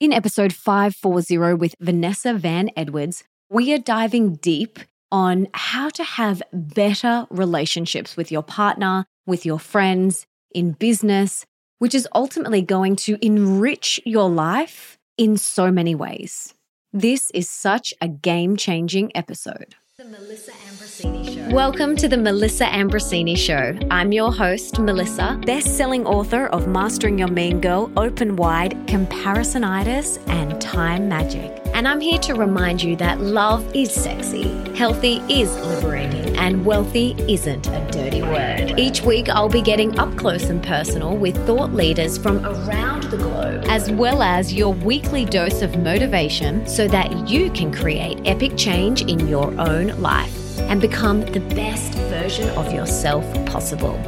In episode 540 with Vanessa Van Edwards, we are diving deep on how to have better relationships with your partner, with your friends, in business, which is ultimately going to enrich your life in so many ways. This is such a game changing episode. Show. Welcome to the Melissa Ambrosini Show. I'm your host, Melissa, best selling author of Mastering Your Mean Girl, Open Wide, Comparisonitis, and Time Magic. And I'm here to remind you that love is sexy, healthy is liberating, and wealthy isn't a dirty word. Each week, I'll be getting up close and personal with thought leaders from around the globe, as well as your weekly dose of motivation so that you can create epic change in your own life and become the best version of yourself possible.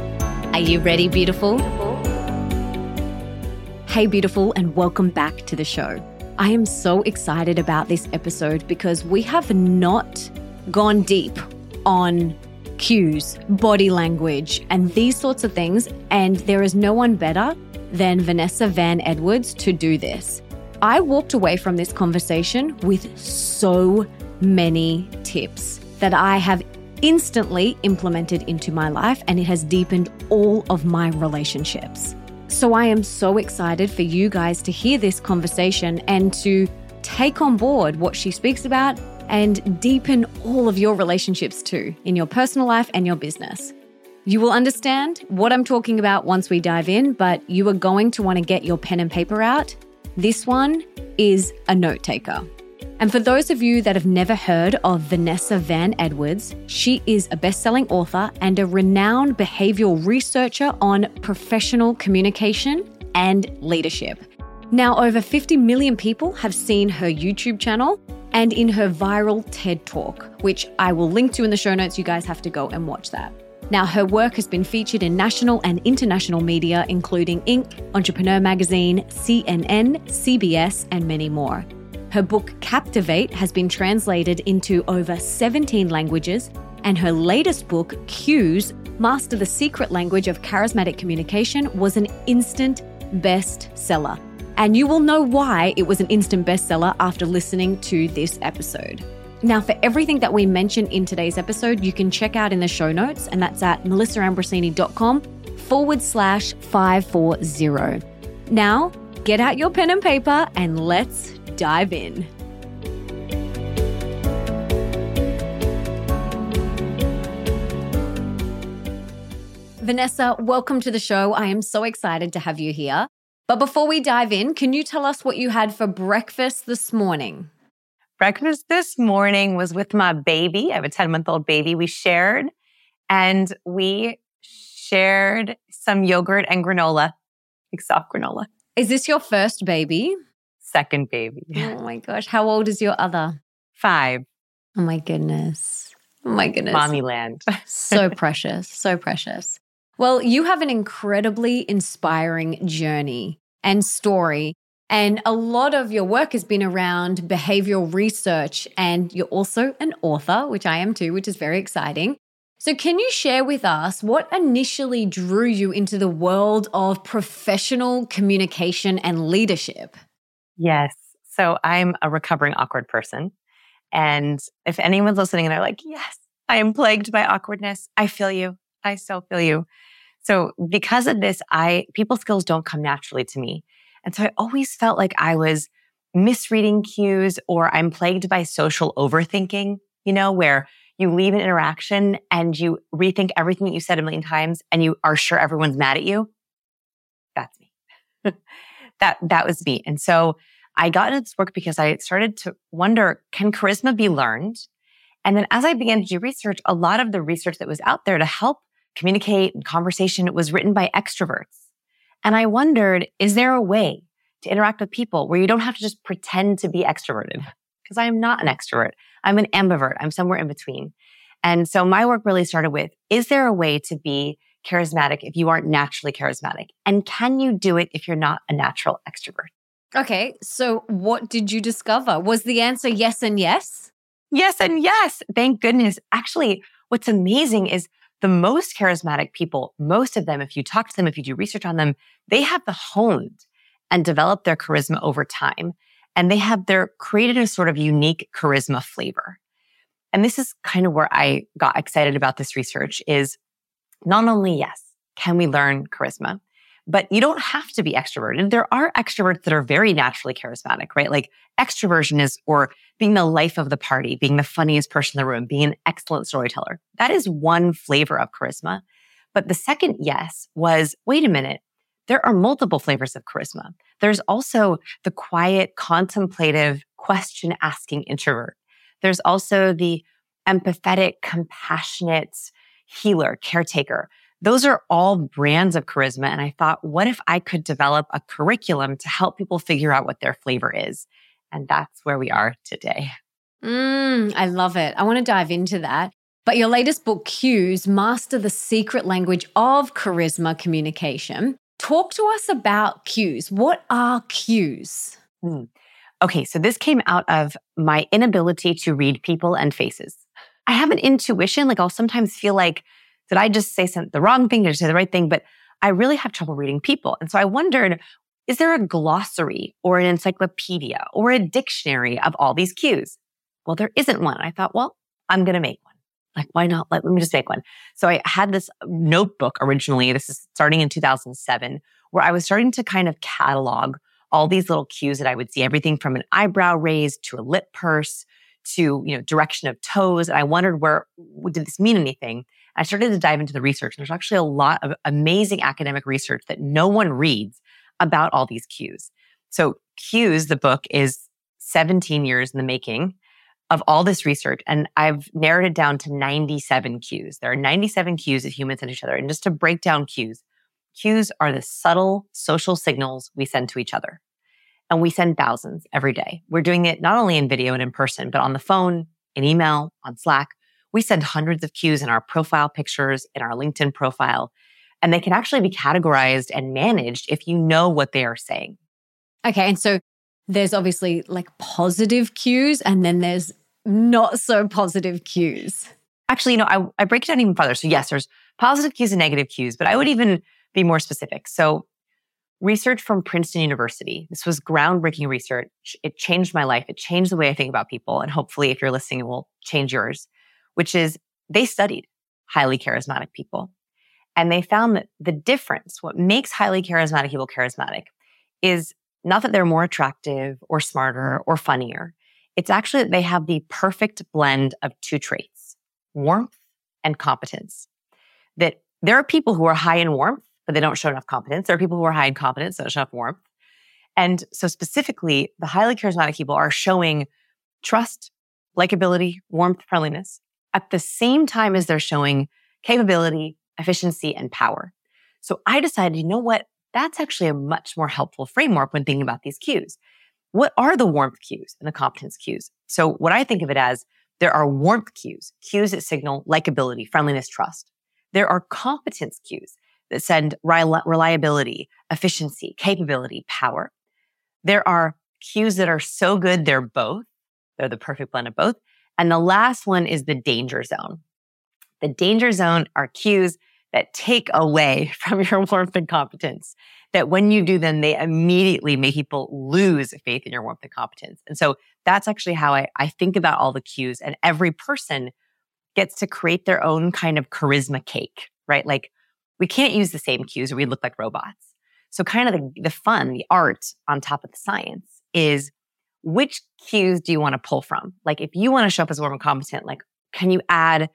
Are you ready, beautiful? Hey, beautiful, and welcome back to the show. I am so excited about this episode because we have not gone deep on cues, body language, and these sorts of things. And there is no one better than Vanessa Van Edwards to do this. I walked away from this conversation with so many tips that I have instantly implemented into my life, and it has deepened all of my relationships. So I am so excited for you guys to hear this conversation and to take on board what she speaks about and deepen all of your relationships too in your personal life and your business. You will understand what I'm talking about once we dive in, but you are going to want to get your pen and paper out. This one is a note taker. And for those of you that have never heard of Vanessa Van Edwards, she is a best selling author and a renowned behavioral researcher on professional communication and leadership. Now, over 50 million people have seen her YouTube channel and in her viral TED Talk, which I will link to in the show notes. You guys have to go and watch that. Now, her work has been featured in national and international media, including Inc., Entrepreneur Magazine, CNN, CBS, and many more. Her book, Captivate, has been translated into over 17 languages, and her latest book, Cues Master the Secret Language of Charismatic Communication, was an instant bestseller. And you will know why it was an instant bestseller after listening to this episode. Now, for everything that we mentioned in today's episode, you can check out in the show notes, and that's at melissaambrosini.com forward slash 540. Now, get out your pen and paper and let's dive in. Vanessa, welcome to the show. I am so excited to have you here. But before we dive in, can you tell us what you had for breakfast this morning? Breakfast this morning was with my baby. I have a 10 month old baby. We shared and we shared some yogurt and granola, like soft granola. Is this your first baby? second baby. Oh my gosh. How old is your other? Five. Oh my goodness. Oh my goodness. Mommy land. so precious. So precious. Well, you have an incredibly inspiring journey and story. And a lot of your work has been around behavioral research. And you're also an author, which I am too, which is very exciting. So, can you share with us what initially drew you into the world of professional communication and leadership? Yes. So I'm a recovering awkward person. And if anyone's listening and they're like, yes, I am plagued by awkwardness, I feel you. I so feel you. So because of this, I, people skills don't come naturally to me. And so I always felt like I was misreading cues or I'm plagued by social overthinking, you know, where you leave an interaction and you rethink everything that you said a million times and you are sure everyone's mad at you. That's me. that, that was me. And so I got into this work because I started to wonder, can charisma be learned? And then as I began to do research, a lot of the research that was out there to help communicate and conversation was written by extroverts. And I wondered, is there a way to interact with people where you don't have to just pretend to be extroverted? Because I am not an extrovert. I'm an ambivert. I'm somewhere in between. And so my work really started with, is there a way to be charismatic if you aren't naturally charismatic? And can you do it if you're not a natural extrovert? Okay. So, what did you discover? Was the answer yes and yes? Yes and yes. Thank goodness. Actually, what's amazing is the most charismatic people, most of them, if you talk to them, if you do research on them, they have the honed and developed their charisma over time. And they have their created a sort of unique charisma flavor. And this is kind of where I got excited about this research is not only, yes, can we learn charisma, but you don't have to be extroverted. There are extroverts that are very naturally charismatic, right? Like extroversion is, or being the life of the party, being the funniest person in the room, being an excellent storyteller. That is one flavor of charisma. But the second yes was, wait a minute. There are multiple flavors of charisma. There's also the quiet, contemplative, question asking introvert. There's also the empathetic, compassionate healer, caretaker. Those are all brands of charisma. And I thought, what if I could develop a curriculum to help people figure out what their flavor is? And that's where we are today. Mm, I love it. I want to dive into that. But your latest book, Cues Master the Secret Language of Charisma Communication. Talk to us about cues. What are cues? Mm. Okay, so this came out of my inability to read people and faces. I have an intuition, like I'll sometimes feel like, did I just say some, the wrong thing? Did I say the right thing? But I really have trouble reading people. And so I wondered, is there a glossary or an encyclopedia or a dictionary of all these cues? Well, there isn't one. I thought, well, I'm going to make one. Like, why not? Let, me just make one. So I had this notebook originally. This is starting in 2007, where I was starting to kind of catalog all these little cues that I would see, everything from an eyebrow raise to a lip purse to, you know, direction of toes. And I wondered where, did this mean anything? I started to dive into the research. There's actually a lot of amazing academic research that no one reads about all these cues. So cues, the book is 17 years in the making of all this research. And I've narrowed it down to 97 cues. There are 97 cues that humans send each other. And just to break down cues, cues are the subtle social signals we send to each other. And we send thousands every day. We're doing it not only in video and in person, but on the phone, in email, on Slack. We send hundreds of cues in our profile pictures, in our LinkedIn profile, and they can actually be categorized and managed if you know what they are saying. Okay. And so there's obviously like positive cues and then there's not so positive cues. Actually, you know, I, I break it down even further. So, yes, there's positive cues and negative cues, but I would even be more specific. So, research from Princeton University. This was groundbreaking research. It changed my life. It changed the way I think about people. And hopefully, if you're listening, it will change yours, which is they studied highly charismatic people. And they found that the difference, what makes highly charismatic people charismatic, is not that they're more attractive or smarter or funnier. It's actually that they have the perfect blend of two traits, warmth and competence. That there are people who are high in warmth, but they don't show enough competence. There are people who are high in competence, that don't show enough warmth. And so specifically, the highly charismatic people are showing trust, likability, warmth, friendliness at the same time as they're showing capability, efficiency, and power. So I decided, you know what? That's actually a much more helpful framework when thinking about these cues. What are the warmth cues and the competence cues? So what I think of it as there are warmth cues, cues that signal likability, friendliness, trust. There are competence cues that send reliability, efficiency, capability, power. There are cues that are so good they're both. They're the perfect blend of both. And the last one is the danger zone. The danger zone are cues that take away from your warmth and competence. That when you do them, they immediately make people lose faith in your warmth and competence. And so that's actually how I, I think about all the cues. And every person gets to create their own kind of charisma cake, right? Like we can't use the same cues or we look like robots. So kind of the, the fun, the art on top of the science is which cues do you want to pull from? Like if you want to show up as warm and competent, like can you add,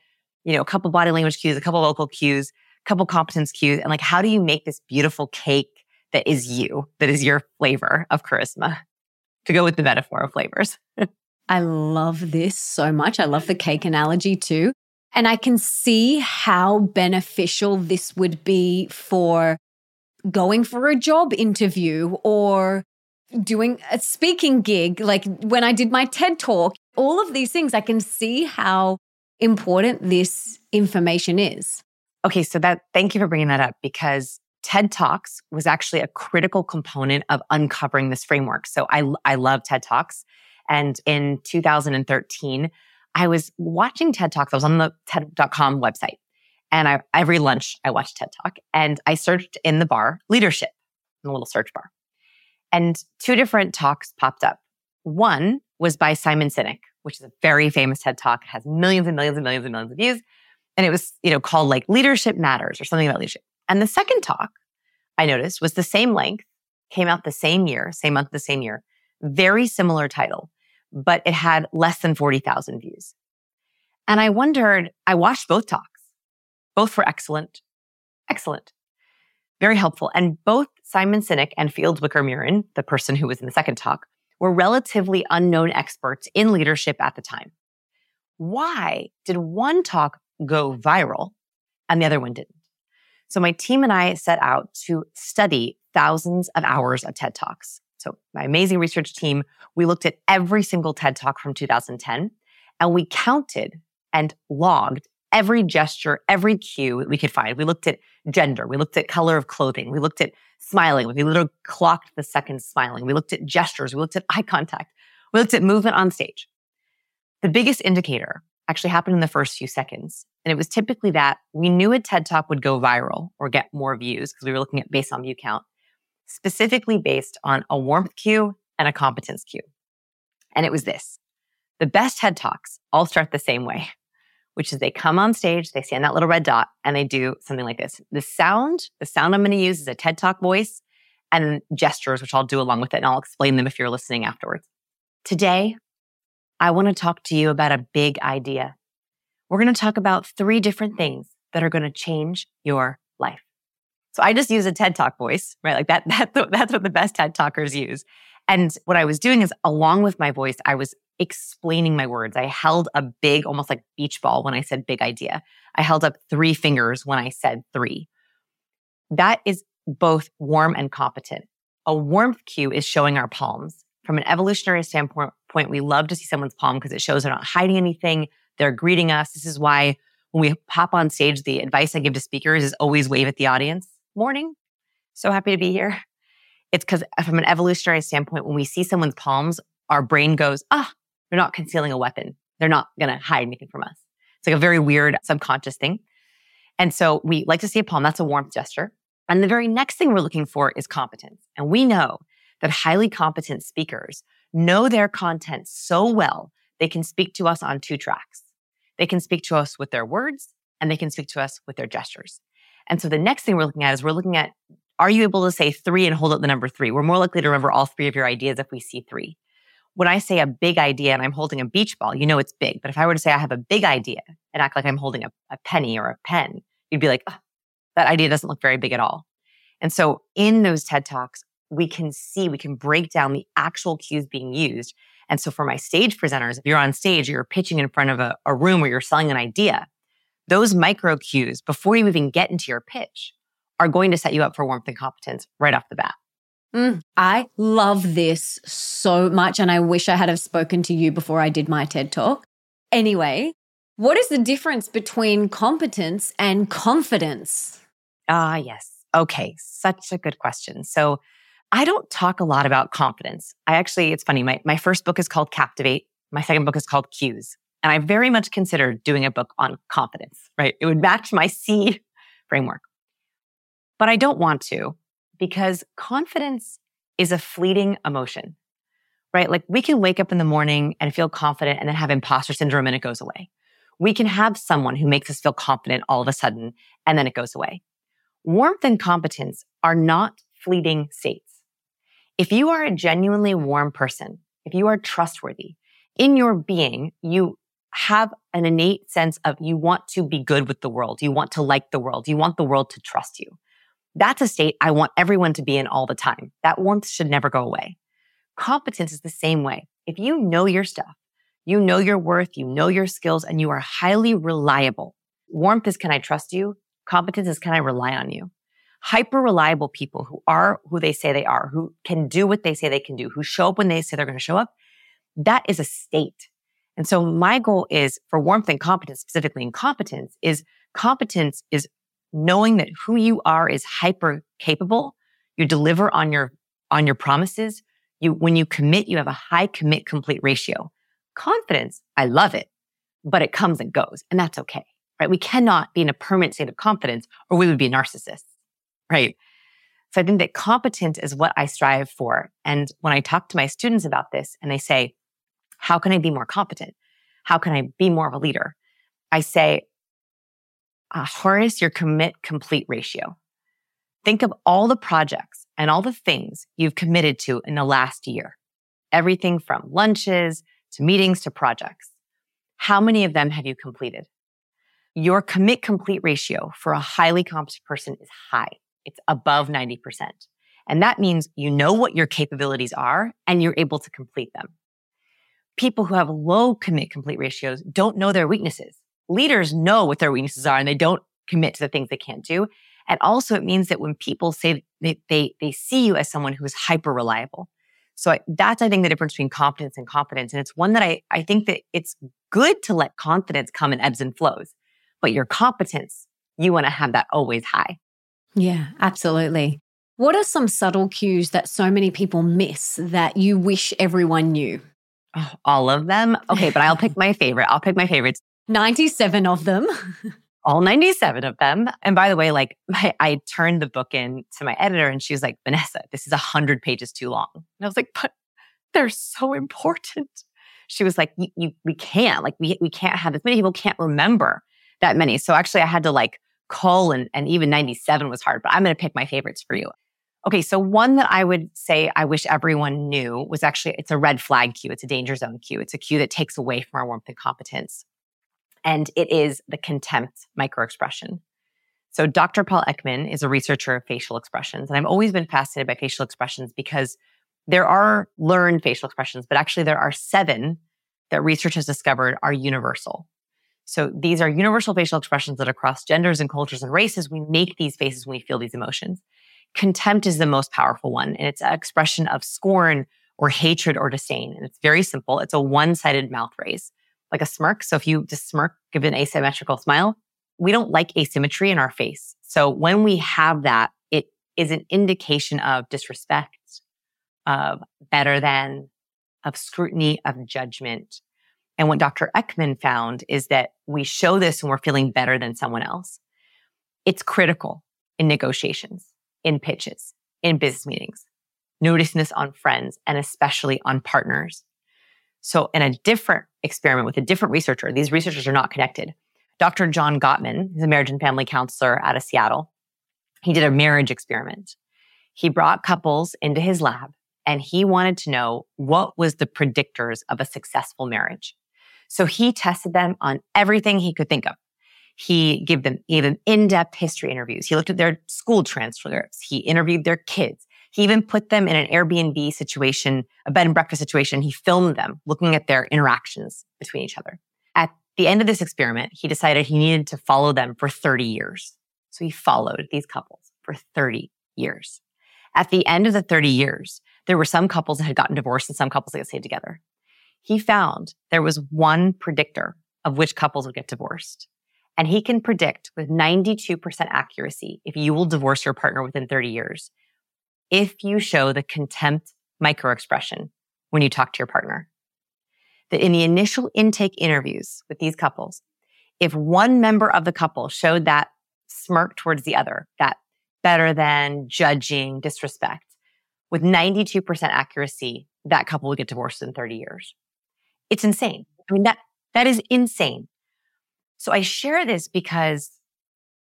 you know, a couple body language cues, a couple vocal cues, a couple competence cues and like how do you make this beautiful cake that is you that is your flavor of charisma? To go with the metaphor of flavors. I love this so much. I love the cake analogy too. And i can see how beneficial this would be for going for a job interview or doing a speaking gig like when i did my ted talk all of these things i can see how important this information is Okay, so that thank you for bringing that up because TED Talks was actually a critical component of uncovering this framework. So I I love TED Talks and in 2013 I was watching TED Talks. I was on the TED.com website and I every lunch I watched TED Talk and I searched in the bar leadership in the little search bar. And two different talks popped up. One was by Simon Sinek, which is a very famous TED talk, it has millions and millions and millions and millions of views. And it was, you know, called like Leadership Matters or something about leadership. And the second talk I noticed was the same length, came out the same year, same month, the same year, very similar title, but it had less than 40,000 views. And I wondered, I watched both talks. Both were excellent. Excellent. Very helpful. And both Simon Sinek and Fields Wicker-Miurin, the person who was in the second talk, were relatively unknown experts in leadership at the time. Why did one talk go viral and the other one didn't? So my team and I set out to study thousands of hours of TED Talks. So my amazing research team, we looked at every single TED Talk from 2010 and we counted and logged every gesture, every cue we could find. We looked at gender. We looked at color of clothing. We looked at smiling. We literally clocked the seconds smiling. We looked at gestures. We looked at eye contact. We looked at movement on stage. The biggest indicator actually happened in the first few seconds. And it was typically that we knew a TED talk would go viral or get more views because we were looking at based on view count, specifically based on a warmth cue and a competence cue. And it was this. The best TED talks all start the same way which is they come on stage, they stand that little red dot, and they do something like this. The sound, the sound I'm going to use is a TED Talk voice and gestures, which I'll do along with it, and I'll explain them if you're listening afterwards. Today, I want to talk to you about a big idea. We're going to talk about three different things that are going to change your life. So I just use a TED Talk voice, right? Like that, that that's what the best TED Talkers use. And what I was doing is along with my voice, I was explaining my words. I held a big, almost like beach ball when I said big idea. I held up three fingers when I said three. That is both warm and competent. A warmth cue is showing our palms. From an evolutionary standpoint, we love to see someone's palm because it shows they're not hiding anything. They're greeting us. This is why when we pop on stage, the advice I give to speakers is always wave at the audience. Morning. So happy to be here. It's because from an evolutionary standpoint, when we see someone's palms, our brain goes, ah, they're not concealing a weapon. They're not going to hide anything from us. It's like a very weird subconscious thing. And so we like to see a palm. That's a warmth gesture. And the very next thing we're looking for is competence. And we know that highly competent speakers know their content so well, they can speak to us on two tracks. They can speak to us with their words and they can speak to us with their gestures. And so the next thing we're looking at is we're looking at are you able to say three and hold up the number three? We're more likely to remember all three of your ideas if we see three when I say a big idea and I'm holding a beach ball, you know it's big. But if I were to say I have a big idea and act like I'm holding a, a penny or a pen, you'd be like, that idea doesn't look very big at all. And so in those TED Talks, we can see, we can break down the actual cues being used. And so for my stage presenters, if you're on stage, you're pitching in front of a, a room or you're selling an idea, those micro cues before you even get into your pitch are going to set you up for warmth and competence right off the bat. Mm, I love this so much. And I wish I had have spoken to you before I did my TED talk. Anyway, what is the difference between competence and confidence? Ah, yes. Okay. Such a good question. So I don't talk a lot about confidence. I actually, it's funny. My, my first book is called Captivate. My second book is called Cues. And I very much considered doing a book on confidence, right? It would match my C framework. But I don't want to because confidence is a fleeting emotion, right? Like we can wake up in the morning and feel confident and then have imposter syndrome and it goes away. We can have someone who makes us feel confident all of a sudden and then it goes away. Warmth and competence are not fleeting states. If you are a genuinely warm person, if you are trustworthy in your being, you have an innate sense of you want to be good with the world. You want to like the world. You want the world to trust you. That's a state I want everyone to be in all the time. That warmth should never go away. Competence is the same way. If you know your stuff, you know your worth, you know your skills, and you are highly reliable. Warmth is can I trust you? Competence is can I rely on you? Hyper reliable people who are who they say they are, who can do what they say they can do, who show up when they say they're going to show up. That is a state. And so my goal is for warmth and competence, specifically in competence, is competence is knowing that who you are is hyper capable. You deliver on your, on your promises. You, when you commit, you have a high commit complete ratio. Confidence, I love it, but it comes and goes and that's okay, right? We cannot be in a permanent state of confidence or we would be narcissists, right? So I think that competent is what I strive for. And when I talk to my students about this and they say, how can I be more competent? How can I be more of a leader? I say, uh, harness your commit complete ratio. Think of all the projects and all the things you've committed to in the last year. Everything from lunches to meetings to projects. How many of them have you completed? Your commit complete ratio for a highly competent person is high. It's above 90%. And that means you know what your capabilities are and you're able to complete them. People who have low commit complete ratios don't know their weaknesses. Leaders know what their weaknesses are and they don't commit to the things they can't do. And also it means that when people say they, they, they see you as someone who is hyper reliable. So I, that's, I think, the difference between competence and confidence. And it's one that I, I think that it's good to let confidence come in ebbs and flows, but your competence, you want to have that always high. Yeah, absolutely. What are some subtle cues that so many people miss that you wish everyone knew? Oh, all of them. Okay, but I'll pick my favorite. I'll pick my favorites. 97 of them. all 97 of them. And by the way, like my, I turned the book in to my editor and she was like, Vanessa, this is a hundred pages too long. And I was like, but they're so important. She was like, you, we can't, like, we, we can't have this many people can't remember that many. So actually I had to like cull and, and even 97 was hard, but I'm going to pick my favorites for you. Okay. So one that I would say I wish everyone knew was actually, it's a red flag cue. It's a danger zone cue. It's a cue that takes away from our warmth and competence and it is the contempt microexpression. So Dr. Paul Ekman is a researcher of facial expressions. And I've always been fascinated by facial expressions because there are learned facial expressions, but actually there are seven that research has discovered are universal. So these are universal facial expressions that across genders and cultures and races, we make these faces when we feel these emotions. Contempt is the most powerful one, and it's an expression of scorn or hatred or disdain. And it's very simple. It's a one-sided mouth raise like a smirk. So if you just smirk, give an asymmetrical smile, we don't like asymmetry in our face. So when we have that, it is an indication of disrespect, of better than, of scrutiny, of judgment. And what Dr. Ekman found is that we show this when we're feeling better than someone else. It's critical in negotiations, in pitches, in business meetings, noticing this on friends and especially on partners. So in a different experiment with a different researcher, these researchers are not connected. Dr. John Gottman is a marriage and family counselor out of Seattle. He did a marriage experiment. He brought couples into his lab and he wanted to know what was the predictors of a successful marriage. So he tested them on everything he could think of. He gave them even in-depth history interviews. He looked at their school transcripts. He interviewed their kids. He even put them in an Airbnb situation, a bed and breakfast situation. He filmed them looking at their interactions between each other. At the end of this experiment, he decided he needed to follow them for 30 years. So he followed these couples for 30 years. At the end of the 30 years, there were some couples that had gotten divorced and some couples that stayed together. He found there was one predictor of which couples would get divorced. And he can predict with 92% accuracy if you will divorce your partner within 30 years if you show the contempt microexpression when you talk to your partner. That in the initial intake interviews with these couples, if one member of the couple showed that smirk towards the other, that better than judging disrespect, with 92% accuracy, that couple would get divorced in 30 years. It's insane. I mean, that, that is insane. So I share this because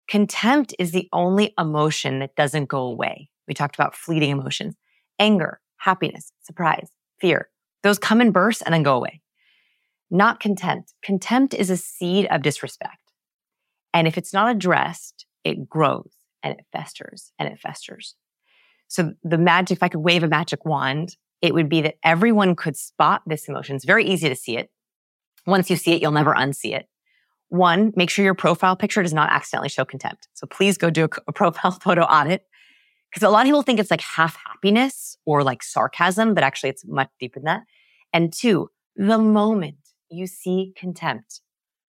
contempt is the only emotion that doesn't go away. We talked about fleeting emotions, anger, happiness, surprise, fear. Those come in bursts and then go away. Not contempt. Contempt is a seed of disrespect. And if it's not addressed, it grows and it festers and it festers. So the magic, if I could wave a magic wand, it would be that everyone could spot this emotion. It's very easy to see it. Once you see it, you'll never unsee it. One, make sure your profile picture does not accidentally show contempt. So please go do a, profile photo audit because a lot of people think it's like half happiness or like sarcasm, but actually it's much deeper than that. And two, the moment you see contempt,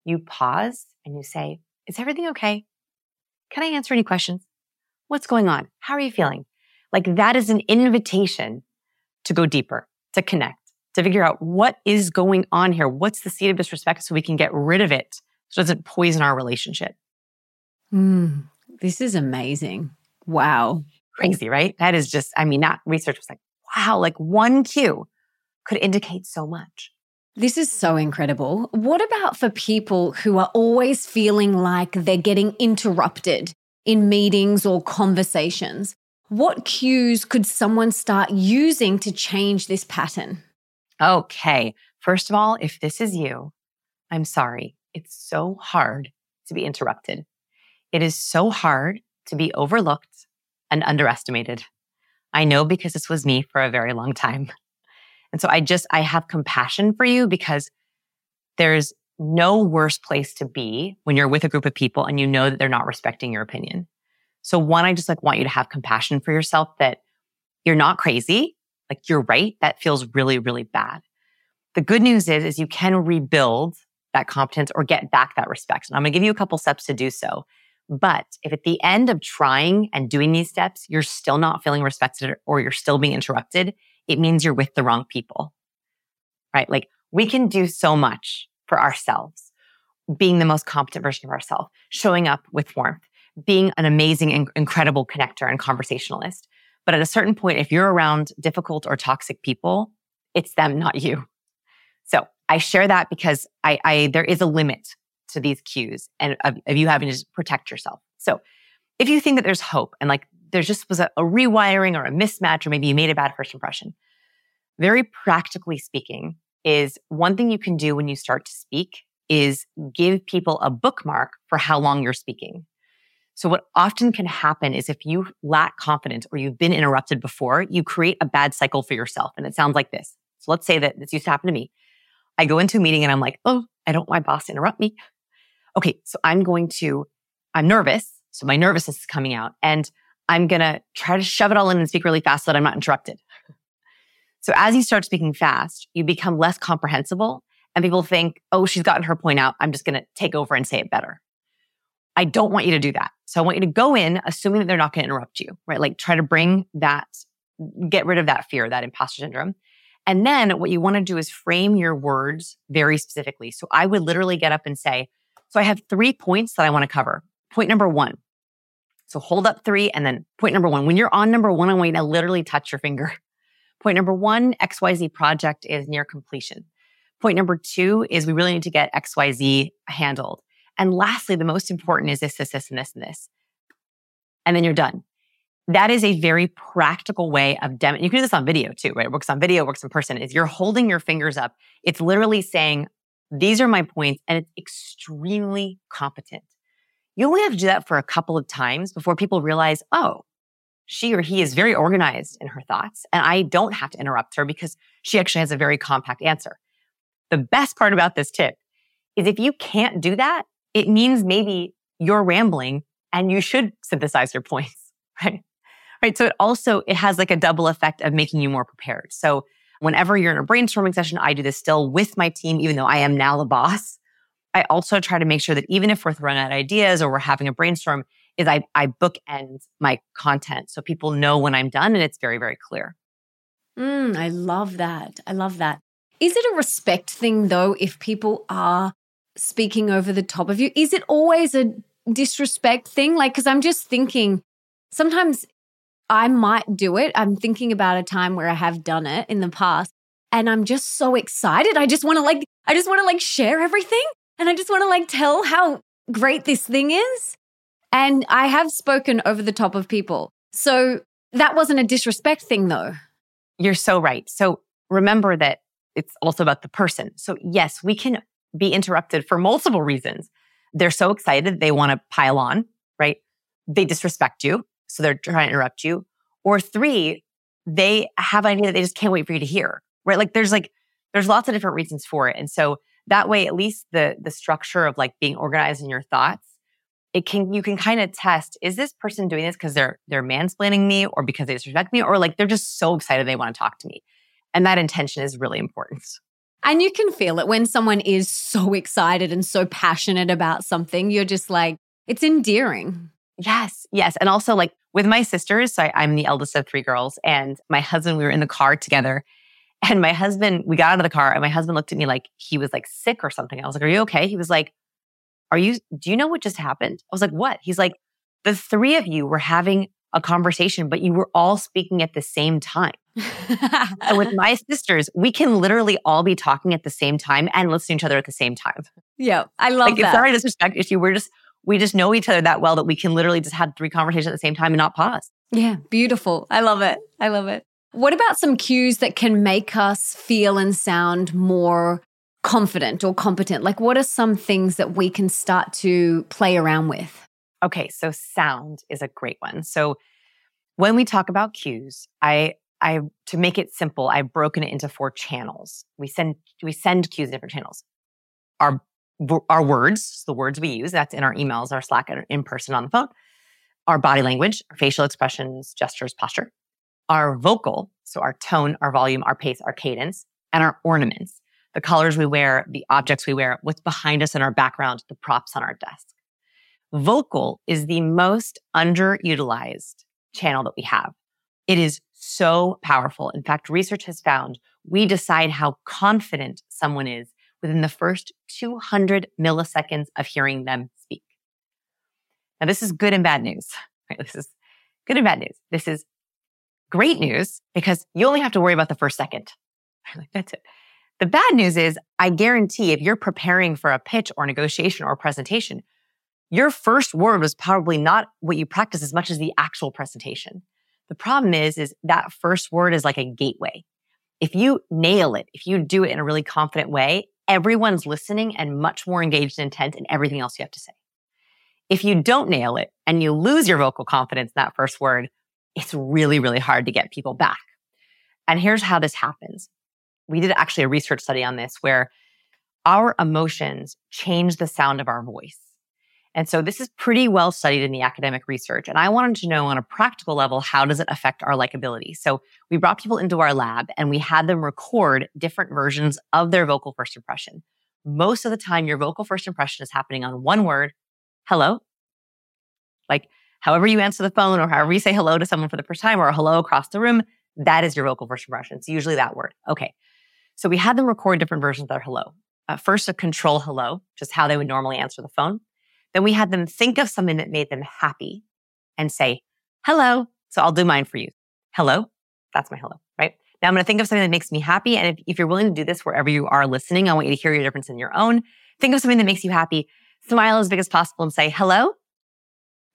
you pause and you say, is everything okay? Can I answer any questions? What's going on? How are you feeling? Like that is an invitation to go deeper, to connect, to figure out what is going on here. What's the seed of disrespect so we can get rid of it so it doesn't poison our relationship. Mm, this is amazing. Wow. Crazy, right? That is just, I mean, that research was like, wow, like one cue could indicate so much. This is so incredible. What about for people who are always feeling like they're getting interrupted in meetings or conversations? What cues could someone start using to change this pattern? Okay. First of all, if this is you, I'm sorry. It's so hard to be interrupted. It is so hard to be overlooked and underestimated. I know because this was me for a very long time. And so I just, I have compassion for you because there's no worse place to be when you're with a group of people and you know that they're not respecting your opinion. So one, I just like want you to have compassion for yourself that you're not crazy. Like you're right. That feels really, really bad. The good news is, is you can rebuild that competence or get back that respect. And I'm going to give you a couple steps to do so. But if at the end of trying and doing these steps, you're still not feeling respected or you're still being interrupted, it means you're with the wrong people, right? Like we can do so much for ourselves, being the most competent version of ourselves, showing up with warmth, being an amazing and incredible connector and conversationalist. But at a certain point, if you're around difficult or toxic people, it's them, not you. So I share that because I, I there is a limit to these cues and of, of, you having to protect yourself. So if you think that there's hope and like there just was a, a rewiring or a mismatch, or maybe you made a bad first impression, very practically speaking, is one thing you can do when you start to speak is give people a bookmark for how long you're speaking. So what often can happen is if you lack confidence or you've been interrupted before, you create a bad cycle for yourself. And it sounds like this. So let's say that this used to happen to me. I go into a meeting and I'm like, oh, I don't want my boss to interrupt me. Okay, so I'm going to, I'm nervous. So my nervousness is coming out and I'm going to try to shove it all in and speak really fast so that I'm not interrupted. So as you start speaking fast, you become less comprehensible and people think, oh, she's gotten her point out. I'm just going to take over and say it better. I don't want you to do that. So I want you to go in assuming that they're not going to interrupt you, right? Like try to bring that, get rid of that fear, that imposter syndrome. And then what you want to do is frame your words very specifically. So I would literally get up and say, so I have three points that I want to cover. Point number one. So hold up three and then point number one. When you're on number one, I want you to literally touch your finger. Point number one, XYZ project is near completion. Point number two is we really need to get XYZ handled. And lastly, the most important is this, this, this, and this, and this. And then you're done. That is a very practical way of demo. You can do this on video too, right? It works on video, works in person. Is you're holding your fingers up. It's literally saying, these are my points, and it's extremely competent. You only have to do that for a couple of times before people realize, oh, she or he is very organized in her thoughts, and I don't have to interrupt her because she actually has a very compact answer. The best part about this tip is if you can't do that, it means maybe you're rambling and you should synthesize your points, right? Right. So it also, it has like a double effect of making you more prepared. So whenever you're in a brainstorming session, I do this still with my team, even though I am now the boss. I also try to make sure that even if we're throwing out ideas or we're having a brainstorm, is I, I bookend my content so people know when I'm done and it's very, very clear. Mm, I love that. I love that. Is it a respect thing though if people are speaking over the top of you? Is it always a disrespect thing? Like, because I'm just thinking sometimes I might do it. I'm thinking about a time where I have done it in the past and I'm just so excited. I just want to like, I just want to like share everything and I just want to like tell how great this thing is. And I have spoken over the top of people. So that wasn't a disrespect thing though. You're so right. So remember that it's also about the person. So yes, we can be interrupted for multiple reasons. They're so excited, they want to pile on, right? They disrespect you. So they're trying to interrupt you. Or three, they have an idea that they just can't wait for you to hear, right? Like there's like, there's lots of different reasons for it. And so that way, at least the, the structure of like being organized in your thoughts, it can, you can kind of test, is this person doing this because they're, they're mansplaining me or because they disrespect me or like they're just so excited they want to talk to me. And that intention is really important. And you can feel it when someone is so excited and so passionate about something. You're just like, it's endearing. Yes, yes. And also, like with my sisters, so I, am the eldest of three girls, and my husband, we were in the car together. And my husband, we got out of the car, and my husband looked at me like he was like sick or something. I was like, Are you okay? He was like, Are you, do you know what just happened? I was like, What? He's like, The three of you were having a conversation, but you were all speaking at the same time. so with my sisters, we can literally all be talking at the same time and listening to each other at the same time. Yeah, I love like, that. It's not a disrespect issue. We're just we just know each other that well that we can literally just have three conversations at the same time and not pause. Yeah, beautiful. I love it. I love it. What about some cues that can make us feel and sound more confident or competent? Like, what are some things that we can start to play around with? Okay, so sound is a great one. So when we talk about cues, I I to make it simple, I've broken it into four channels. We send we send cues in different channels. Our our words, the words we use, that's in our emails, our Slack, in person on the phone. Our body language, our facial expressions, gestures, posture. Our vocal, so our tone, our volume, our pace, our cadence, and our ornaments, the colors we wear, the objects we wear, what's behind us in our background, the props on our desk. Vocal is the most underutilized channel that we have. It is so powerful. In fact, research has found we decide how confident someone is within the first 200 milliseconds of hearing them speak. Now, this is good and bad news. This is good and bad news. This is great news because you only have to worry about the first second. That's it. The bad news is I guarantee if you're preparing for a pitch or negotiation or presentation, your first word was probably not what you practice as much as the actual presentation. The problem is, is that first word is like a gateway. If you nail it, if you do it in a really confident way, everyone's listening and much more engaged and intent in everything else you have to say. If you don't nail it and you lose your vocal confidence in that first word, it's really, really hard to get people back. And here's how this happens. We did actually a research study on this where our emotions change the sound of our voice. And so this is pretty well studied in the academic research. And I wanted to know on a practical level, how does it affect our likability? So we brought people into our lab and we had them record different versions of their vocal first impression. Most of the time, your vocal first impression is happening on one word, hello. Like however you answer the phone or however you say hello to someone for the first time or hello across the room, that is your vocal first impression. It's usually that word. Okay. So we had them record different versions of their hello. Uh, first, a control hello, just how they would normally answer the phone. Then we had them think of something that made them happy and say, hello. So I'll do mine for you. Hello. That's my hello, right? Now I'm going to think of something that makes me happy. And if, if you're willing to do this wherever you are listening, I want you to hear your difference in your own. Think of something that makes you happy. Smile as big as possible and say hello.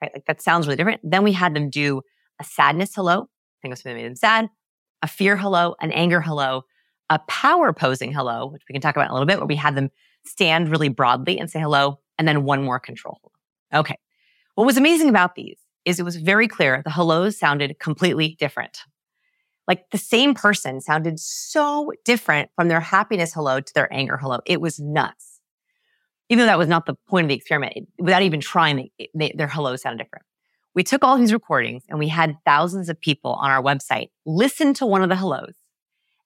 Right? Like that sounds really different. Then we had them do a sadness hello. Think of something that made them sad. A fear hello, an anger hello, a power posing hello, which we can talk about in a little bit, where we had them stand really broadly and say hello and then one more control. Okay. What was amazing about these is it was very clear the hellos sounded completely different. Like the same person sounded so different from their happiness hello to their anger hello. It was nuts. Even though that was not the point of the experiment, it, without even trying, they, their hellos sounded different. We took all these recordings and we had thousands of people on our website listen to one of the hellos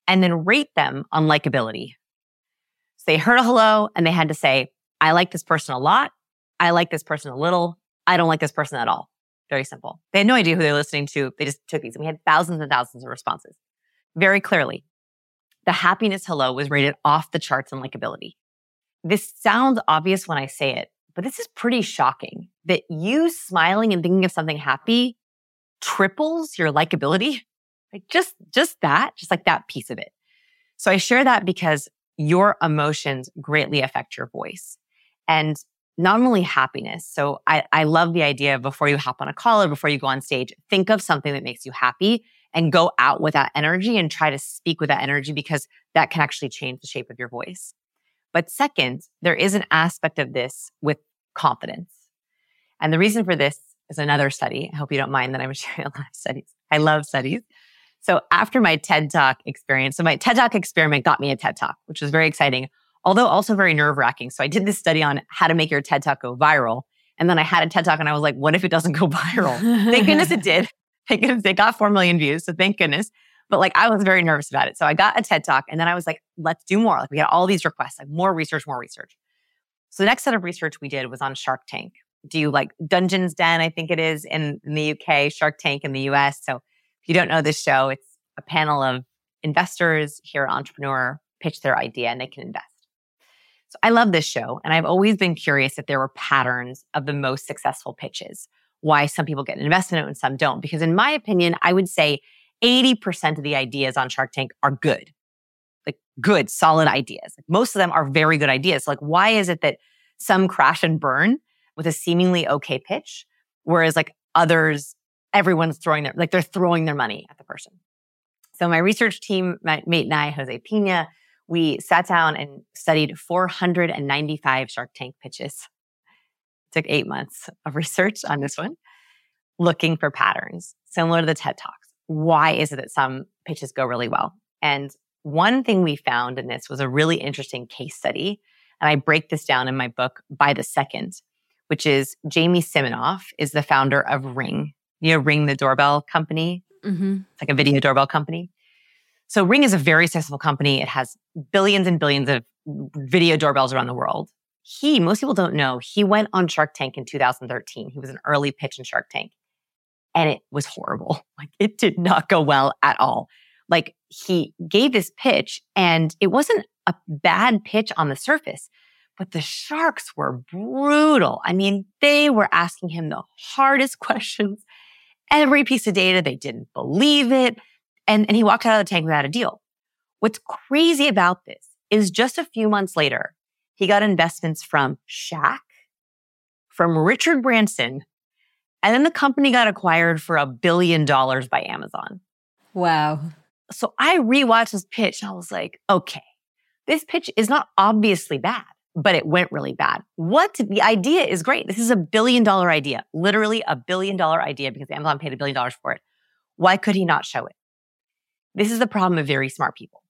and then rate them on likability. So they heard a hello and they had to say, I like this person a lot. I like this person a little. I don't like this person at all. Very simple. They had no idea who they were listening to. They just took these and we had thousands and thousands of responses. Very clearly, the happiness hello was rated off the charts in likability. This sounds obvious when I say it, but this is pretty shocking that you smiling and thinking of something happy triples your likability. Like just, just that, just like that piece of it. So I share that because your emotions greatly affect your voice and not only happiness. So I, I love the idea before you hop on a call or before you go on stage, think of something that makes you happy and go out with that energy and try to speak with that energy because that can actually change the shape of your voice. But second, there is an aspect of this with confidence. And the reason for this is another study. I hope you don't mind that I'm sharing a lot of studies. I love studies. So after my TED Talk experience, so my TED Talk experiment got me a TED Talk, which was very exciting although also very nerve wracking. So I did this study on how to make your TED Talk go viral. And then I had a TED Talk and I was like, what if it doesn't go viral? thank goodness it did. Thank goodness it got 4 million views. So thank goodness. But like I was very nervous about it. So I got a TED Talk and then I was like, let's do more. Like we had all these requests, like more research, more research. So the next set of research we did was on Shark Tank. Do you like Dragons' Den? I think it is in, in the UK, Shark Tank in the US. So if you don't know this show, it's a panel of investors here at Entrepreneur pitch their idea and they can invest. So I love this show. And I've always been curious if there were patterns of the most successful pitches. why some people get an investment and some don't. Because in my opinion, I would say 80% of the ideas on Shark Tank are good, like good, solid ideas. Most of them are very good ideas. Like, why is it that some crash and burn with a seemingly okay pitch, whereas like others, everyone's throwing their, like they're throwing their money at the person. So my research team, my mate and I, Jose Pina, we sat down and studied 495 Shark Tank pitches. It took eight months of research on this one, looking for patterns similar to the TED Talks. Why is it that some pitches go really well? And one thing we found in this was a really interesting case study. And I break this down in my book by the second, which is Jamie Siminoff is the founder of Ring. You know, Ring the doorbell company. Mm-hmm. It's like a video doorbell company. So Ring is a very successful company. It has billions and billions of video doorbells around the world. He, most people don't know, he went on Shark Tank in 2013. He was an early pitch in Shark Tank and it was horrible. Like it did not go well at all. Like he gave this pitch and it wasn't a bad pitch on the surface, but the sharks were brutal. I mean, they were asking him the hardest questions. Every piece of data, they didn't believe it. And, and he walked out of the tank without a deal. What's crazy about this is just a few months later, he got investments from Shaq, from Richard Branson, and then the company got acquired for a billion dollars by Amazon. Wow. So I rewatched this pitch and I was like, okay, this pitch is not obviously bad, but it went really bad. What? The idea is great. This is a billion dollar idea, literally a billion dollar idea because Amazon paid a billion dollars for it. Why could he not show it? This is the problem of very smart people.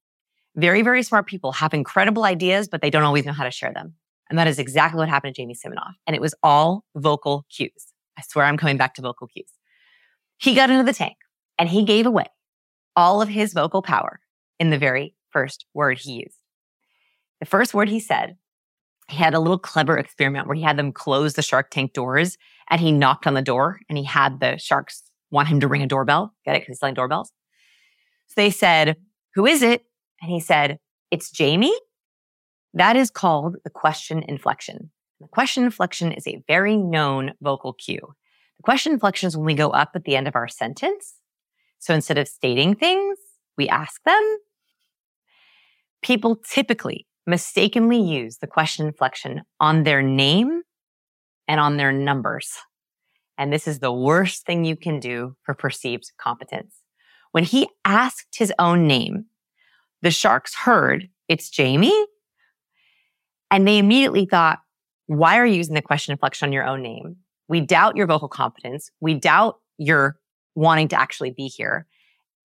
Very, very smart people have incredible ideas, but they don't always know how to share them. And that is exactly what happened to Jamie Siminoff. And it was all vocal cues. I swear I'm coming back to vocal cues. He got into the tank and he gave away all of his vocal power in the very first word he used. The first word he said, he had a little clever experiment where he had them close the Shark Tank doors and he knocked on the door and he had the sharks want him to ring a doorbell. Get it? Because he's selling doorbells. So they said, Who is it? And he said, It's Jamie. That is called the question inflection. The question inflection is a very known vocal cue. The question inflection is when we go up at the end of our sentence. So instead of stating things, we ask them. People typically mistakenly use the question inflection on their name and on their numbers. And this is the worst thing you can do for perceived competence. When he asked his own name, the sharks heard it's Jamie. And they immediately thought, why are you using the question inflection on your own name? We doubt your vocal competence. We doubt your wanting to actually be here.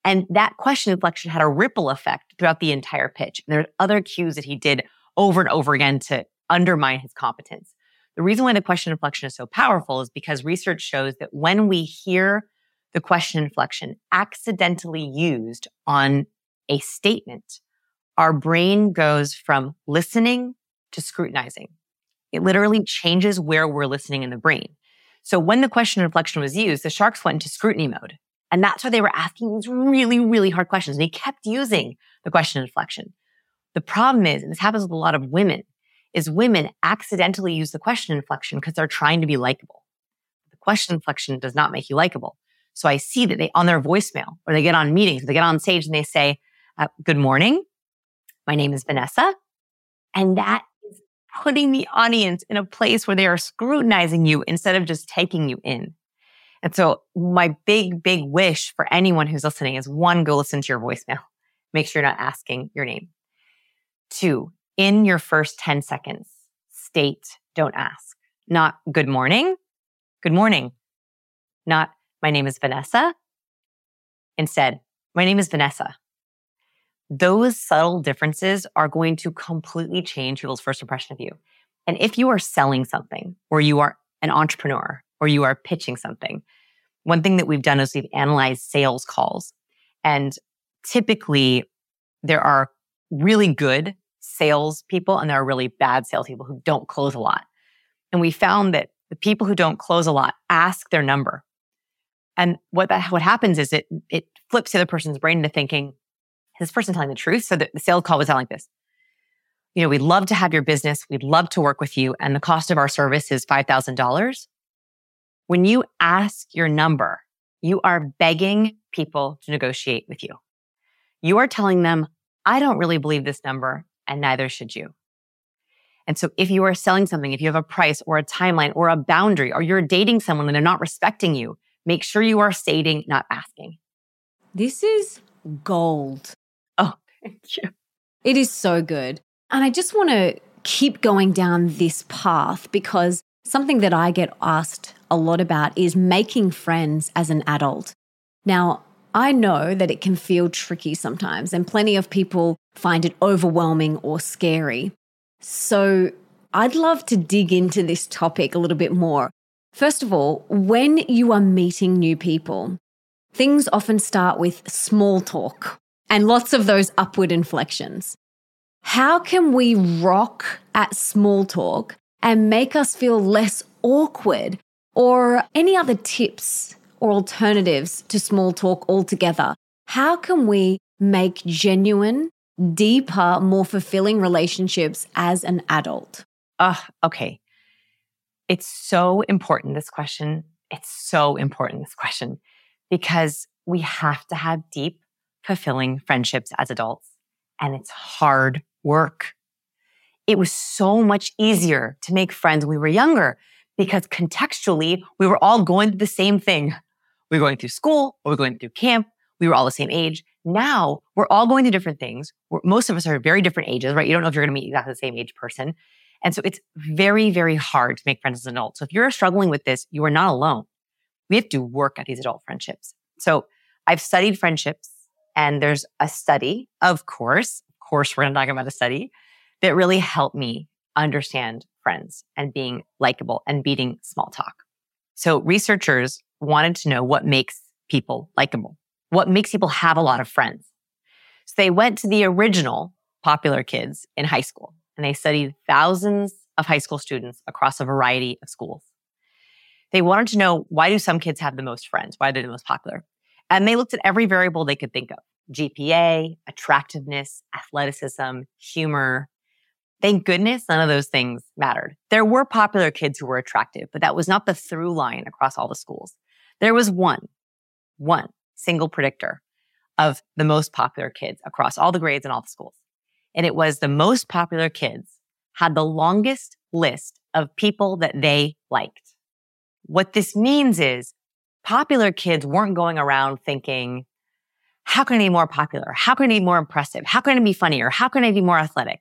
And that question inflection had a ripple effect throughout the entire pitch. And there's other cues that he did over and over again to undermine his competence. The reason why the question inflection is so powerful is because research shows that when we hear the question inflection accidentally used on a statement, our brain goes from listening to scrutinizing. It literally changes where we're listening in the brain. So when the question inflection was used, the sharks went into scrutiny mode. And that's why they were asking these really, really hard questions. He kept using the question inflection. The problem is, and this happens with a lot of women, is women accidentally use the question inflection because they're trying to be likable. The question inflection does not make you likable. So I see that they, on their voicemail or they get on meetings, they get on stage and they say, uh, good morning. My name is Vanessa. And that is putting the audience in a place where they are scrutinizing you instead of just taking you in. And so my big, big wish for anyone who's listening is one, go listen to your voicemail. Make sure you're not asking your name. Two, in your first 10 seconds, state, don't ask. Not good morning. Good morning. Not my name is Vanessa. Instead, my name is Vanessa those subtle differences are going to completely change people's first impression of you. And if you are selling something or you are an entrepreneur or you are pitching something, one thing that we've done is we've analyzed sales calls. And typically there are really good salespeople and there are really bad salespeople who don't close a lot. And we found that the people who don't close a lot ask their number. And what that, what happens is it, it flips the other person's brain into thinking, is this person telling the truth. So the, the sales call was like this. You know, we'd love to have your business. We'd love to work with you. And the cost of our service is $5,000. When you ask your number, you are begging people to negotiate with you. You are telling them, I don't really believe this number, and neither should you. And so if you are selling something, if you have a price or a timeline or a boundary, or you're dating someone and they're not respecting you, make sure you are stating, not asking. This is gold. Oh, thank you. It is so good. And I just want to keep going down this path because something that I get asked a lot about is making friends as an adult. Now, I know that it can feel tricky sometimes, and plenty of people find it overwhelming or scary. So, I'd love to dig into this topic a little bit more. First of all, when you are meeting new people, things often start with small talk and lots of those upward inflections. How can we rock at small talk and make us feel less awkward? Or any other tips or alternatives to small talk altogether? How can we make genuine, deeper, more fulfilling relationships as an adult? Uh, okay. It's so important, this question. It's so important, this question, because we have to have deep, fulfilling friendships as adults. And it's hard work. It was so much easier to make friends when we were younger because contextually, we were all going through the same thing. We were going through school or we were going through camp. We were all the same age. Now we're all going through different things. We're, most of us are very different ages, right? You don't know if you're going to meet exactly the same age person. And so it's very, very hard to make friends as an adult. So if you're struggling with this, you are not alone. We have to work at these adult friendships. So I've studied friendships and there's a study, of course, of course, we're going to talk about a study that really helped me understand friends and being likable and beating small talk. So researchers wanted to know what makes people likable, what makes people have a lot of friends. So they went to the original popular kids in high school and they studied thousands of high school students across a variety of schools. They wanted to know why do some kids have the most friends? Why are they the most popular? And they looked at every variable they could think of. GPA, attractiveness, athleticism, humor, Thank goodness none of those things mattered. There were popular kids who were attractive, but that was not the through line across all the schools. There was one, one single predictor of the most popular kids across all the grades and all the schools. And it was the most popular kids had the longest list of people that they liked. What this means is popular kids weren't going around thinking, how can I be more popular? How can I be more impressive? How can I be funnier? How can I be more athletic?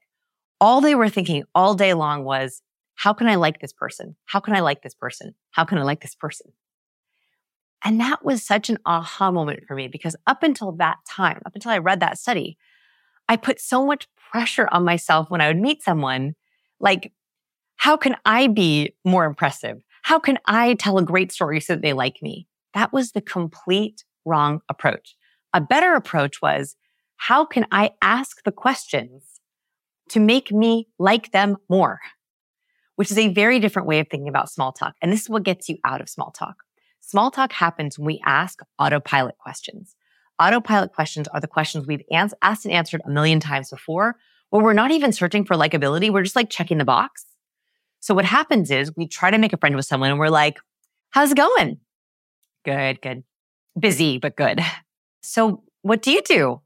all they were thinking all day long was, how can I like this person? How can I like this person? How can I like this person? And that was such an aha moment for me because up until that time, up until I read that study, I put so much pressure on myself when I would meet someone. Like, how can I be more impressive? How can I tell a great story so that they like me? That was the complete wrong approach. A better approach was, how can I ask the questions to make me like them more, which is a very different way of thinking about small talk. And this is what gets you out of small talk. Small talk happens when we ask autopilot questions. Autopilot questions are the questions we've asked and answered a million times before, where we're not even searching for likability. We're just like checking the box. So what happens is we try to make a friend with someone and we're like, how's it going? Good, good. Busy, but good. So what do you do?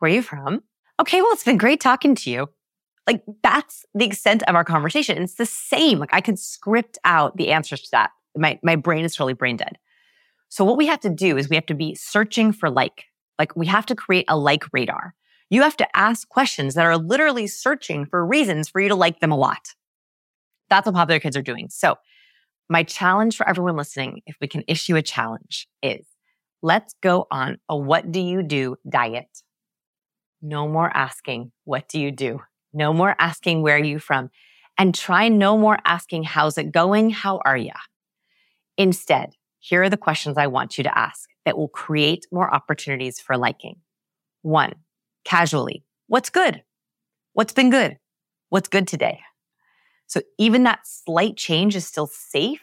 Where are you from? Okay, well, it's been great talking to you. Like that's the extent of our conversation. It's the same. Like I can script out the answers to that. My, my brain is totally brain dead. So what we have to do is we have to be searching for like, like we have to create a like radar. You have to ask questions that are literally searching for reasons for you to like them a lot. That's what popular kids are doing. So my challenge for everyone listening, if we can issue a challenge is let's go on a what do you do diet. No more asking, what do you do? No more asking, where are you from? And try no more asking, how's it going? How are you? Instead, here are the questions I want you to ask that will create more opportunities for liking. One, casually, what's good? What's been good? What's good today? So even that slight change is still safe,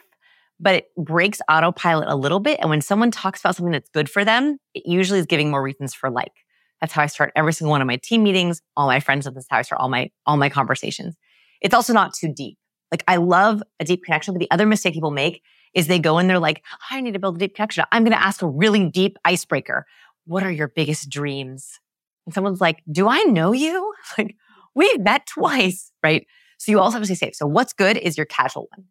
but it breaks autopilot a little bit. And when someone talks about something that's good for them, it usually is giving more reasons for like. That's how I start every single one of my team meetings. All my friends at this how I start all my, all my conversations. It's also not too deep. Like I love a deep connection, but the other mistake people make is they go and they're like, I need to build a deep connection. I'm going to ask a really deep icebreaker. What are your biggest dreams? And someone's like, do I know you? Like, we've met twice, right? So you also have to stay safe. So what's good is your casual one.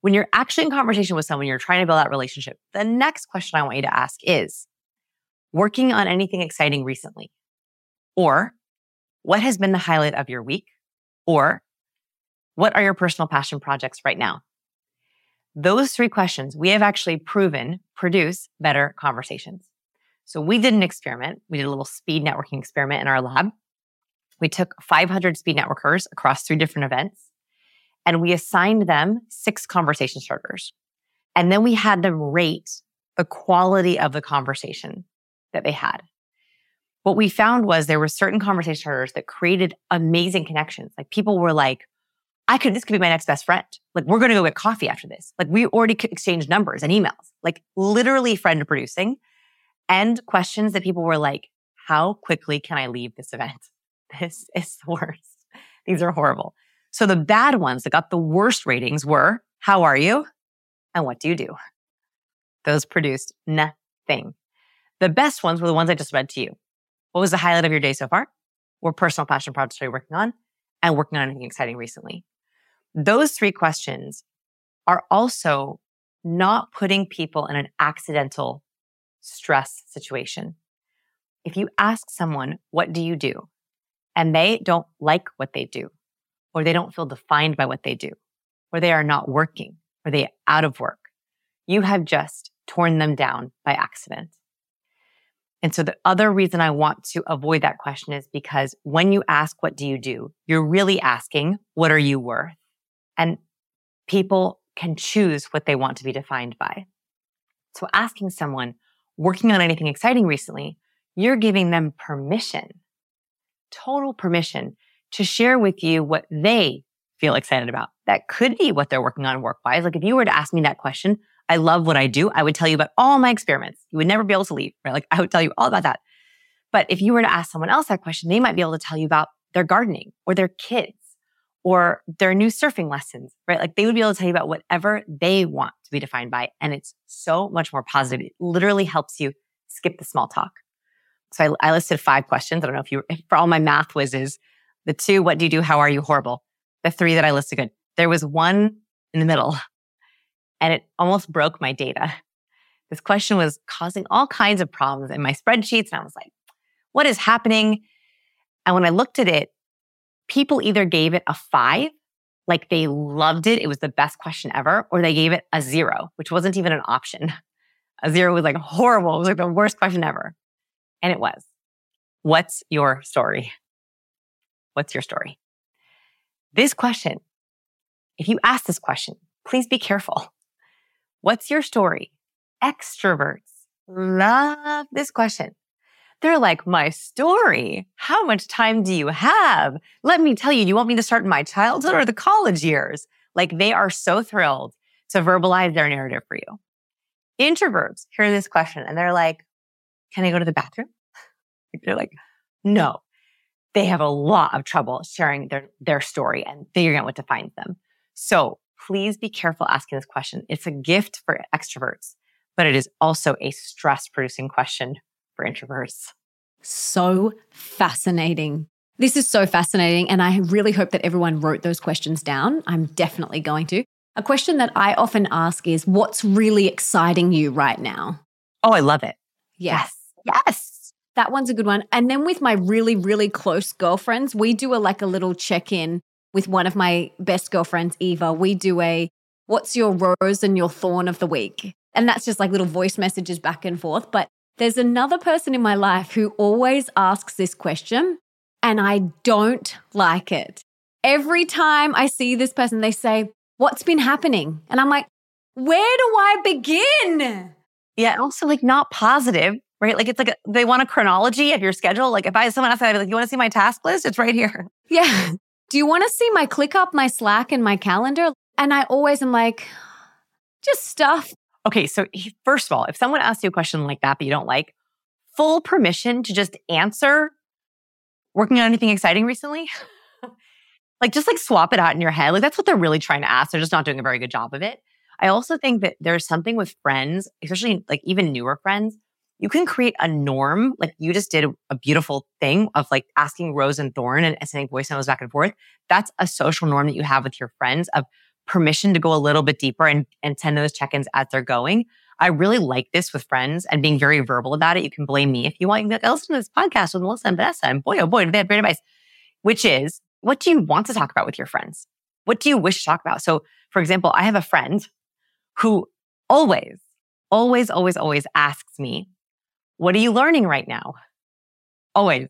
When you're actually in conversation with someone, you're trying to build that relationship. The next question I want you to ask is working on anything exciting recently? Or what has been the highlight of your week? Or what are your personal passion projects right now? Those three questions we have actually proven produce better conversations. So we did an experiment. We did a little speed networking experiment in our lab. We took 500 speed networkers across three different events and we assigned them six conversation starters. And then we had them rate the quality of the conversation that they had. What we found was there were certain conversation starters that created amazing connections. Like people were like, I could, this could be my next best friend. Like we're going to go get coffee after this. Like we already exchanged numbers and emails, like literally friend producing and questions that people were like, how quickly can I leave this event? This is the worst. These are horrible. So the bad ones that got the worst ratings were, how are you? And what do you do? Those produced nothing. The best ones were the ones I just read to you. What was the highlight of your day so far? What personal passion projects are you working on? And working on anything exciting recently? Those three questions are also not putting people in an accidental stress situation. If you ask someone, what do you do? And they don't like what they do, or they don't feel defined by what they do, or they are not working, or they out of work, you have just torn them down by accident. And so the other reason I want to avoid that question is because when you ask, what do you do? You're really asking, what are you worth? And people can choose what they want to be defined by. So asking someone working on anything exciting recently, you're giving them permission, total permission to share with you what they feel excited about. That could be what they're working on work wise. Like if you were to ask me that question, I love what I do. I would tell you about all my experiments. You would never be able to leave, right? Like I would tell you all about that. But if you were to ask someone else that question, they might be able to tell you about their gardening or their kids or their new surfing lessons, right? Like they would be able to tell you about whatever they want to be defined by. And it's so much more positive. It literally helps you skip the small talk. So I, I listed five questions. I don't know if you, for all my math whizzes, the two, what do you do? How are you? Horrible. The three that I listed good. There was one in the middle and it almost broke my data. This question was causing all kinds of problems in my spreadsheets. And I was like, what is happening? And when I looked at it, people either gave it a five, like they loved it. It was the best question ever, or they gave it a zero, which wasn't even an option. A zero was like horrible. It was like the worst question ever. And it was, what's your story? What's your story? This question, if you ask this question, please be careful. What's your story? Extroverts love this question. They're like, my story. How much time do you have? Let me tell you, you want me to start in my childhood or the college years? Like they are so thrilled to verbalize their narrative for you. Introverts hear this question and they're like, can I go to the bathroom? they're like, no. They have a lot of trouble sharing their, their story and figuring out what defines them. So please be careful asking this question. It's a gift for extroverts, but it is also a stress producing question for introverts. So fascinating. This is so fascinating. And I really hope that everyone wrote those questions down. I'm definitely going to. A question that I often ask is what's really exciting you right now? Oh, I love it. Yes. Yes. That one's a good one. And then with my really, really close girlfriends, we do a like a little check in with one of my best girlfriends, Eva. We do a what's your rose and your thorn of the week? And that's just like little voice messages back and forth. But there's another person in my life who always asks this question, and I don't like it. Every time I see this person, they say, What's been happening? And I'm like, Where do I begin? Yeah, and also like not positive, right? Like it's like a, they want a chronology of your schedule. Like if I someone else, I'd be like, You want to see my task list? It's right here. Yeah. Do you want to see my ClickUp, my Slack, and my calendar? And I always am like, just stuff Okay, so first of all, if someone asks you a question like that that you don't like, full permission to just answer working on anything exciting recently? like just like swap it out in your head. Like that's what they're really trying to ask. They're just not doing a very good job of it. I also think that there's something with friends, especially like even newer friends, you can create a norm. Like you just did a, beautiful thing of like asking Rose and Thorn and sending voice notes back and forth. That's a social norm that you have with your friends of permission to go a little bit deeper and, and send those check-ins as they're going. I really like this with friends and being very verbal about it. You can blame me if you want. You can like, listen to this podcast with Melissa and Vanessa, and boy, oh boy, they have great advice. Which is, what do you want to talk about with your friends? What do you wish to talk about? So, for example, I have a friend who always, always, always, always asks me, what are you learning right now? Always.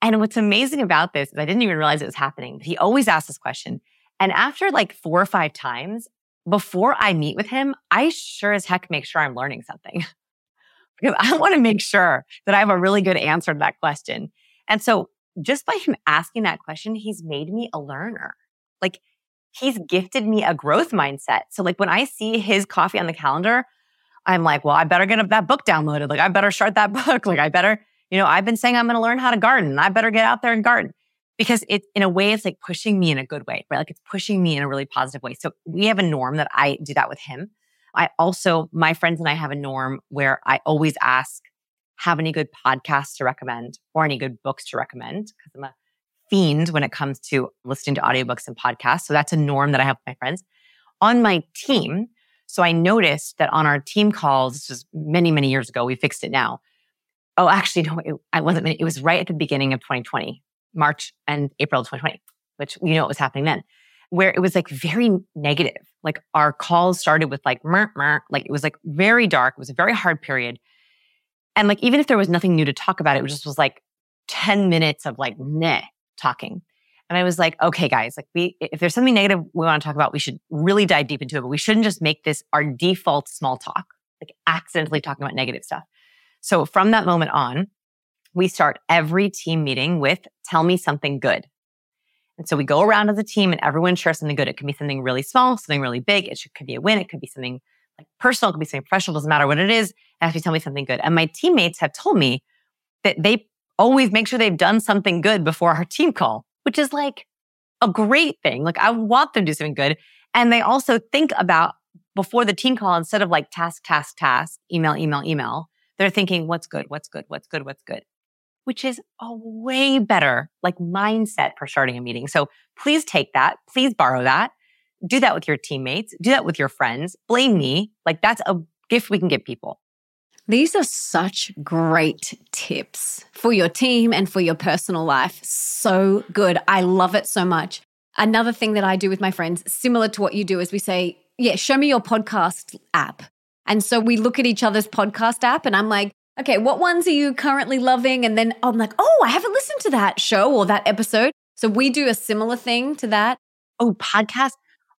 And what's amazing about this is I didn't even realize it was happening. He always asks this question. And after like four or five times, before I meet with him, I sure as heck make sure I'm learning something because I want to make sure that I have a really good answer to that question. And so just by him asking that question, he's made me a learner. Like he's gifted me a growth mindset. So like when I see his coffee on the calendar, I'm like, well, I better get that book downloaded. Like I better start that book. Like I better, you know, I've been saying I'm going to learn how to garden. I better get out there and garden because it, in a way, it's like pushing me in a good way, right? Like it's pushing me in a really positive way. So we have a norm that I do that with him. I also, my friends and I have a norm where I always ask, have any good podcasts to recommend or any good books to recommend? Because I'm a fiend when it comes to listening to audiobooks and podcasts. So that's a norm that I have with my friends. On my team, so I noticed that on our team calls, this was many, many years ago, we fixed it now. Oh, actually, no, it, I wasn't, it was right at the beginning of 2020, March and April of 2020, which you know what was happening then, where it was like very negative. Like our calls started with like, mer, mer, like it was like very dark. It was a very hard period. And like, even if there was nothing new to talk about, it just was like 10 minutes of like, meh talking. And I was like, okay, guys, like we, if there's something negative we want to talk about, we should really dive deep into it, but we shouldn't just make this our default small talk, like accidentally talking about negative stuff. So from that moment on, we start every team meeting with tell me something good. And so we go around as a team and everyone shares something good. It can be something really small, something really big. It should, could be a win. It could be something like personal. It could be something professional. Doesn't matter what it is. It has to tell me something good. And my teammates have told me that they always make sure they've done something good before our team call which is like a great thing. Like I want them to do something good. And they also think about before the team call, instead of like task, task, task, email, email, email, they're thinking, what's good? What's good? What's good? What's good? Which is a way better like mindset for starting a meeting. So please take that. Please borrow that. Do that with your teammates. Do that with your friends. Blame me. Like that's a gift we can give people. These are such great tips for your team and for your personal life. So good. I love it so much. Another thing that I do with my friends, similar to what you do, is we say, Yeah, show me your podcast app. And so we look at each other's podcast app, and I'm like, Okay, what ones are you currently loving? And then I'm like, Oh, I haven't listened to that show or that episode. So we do a similar thing to that. Oh, podcast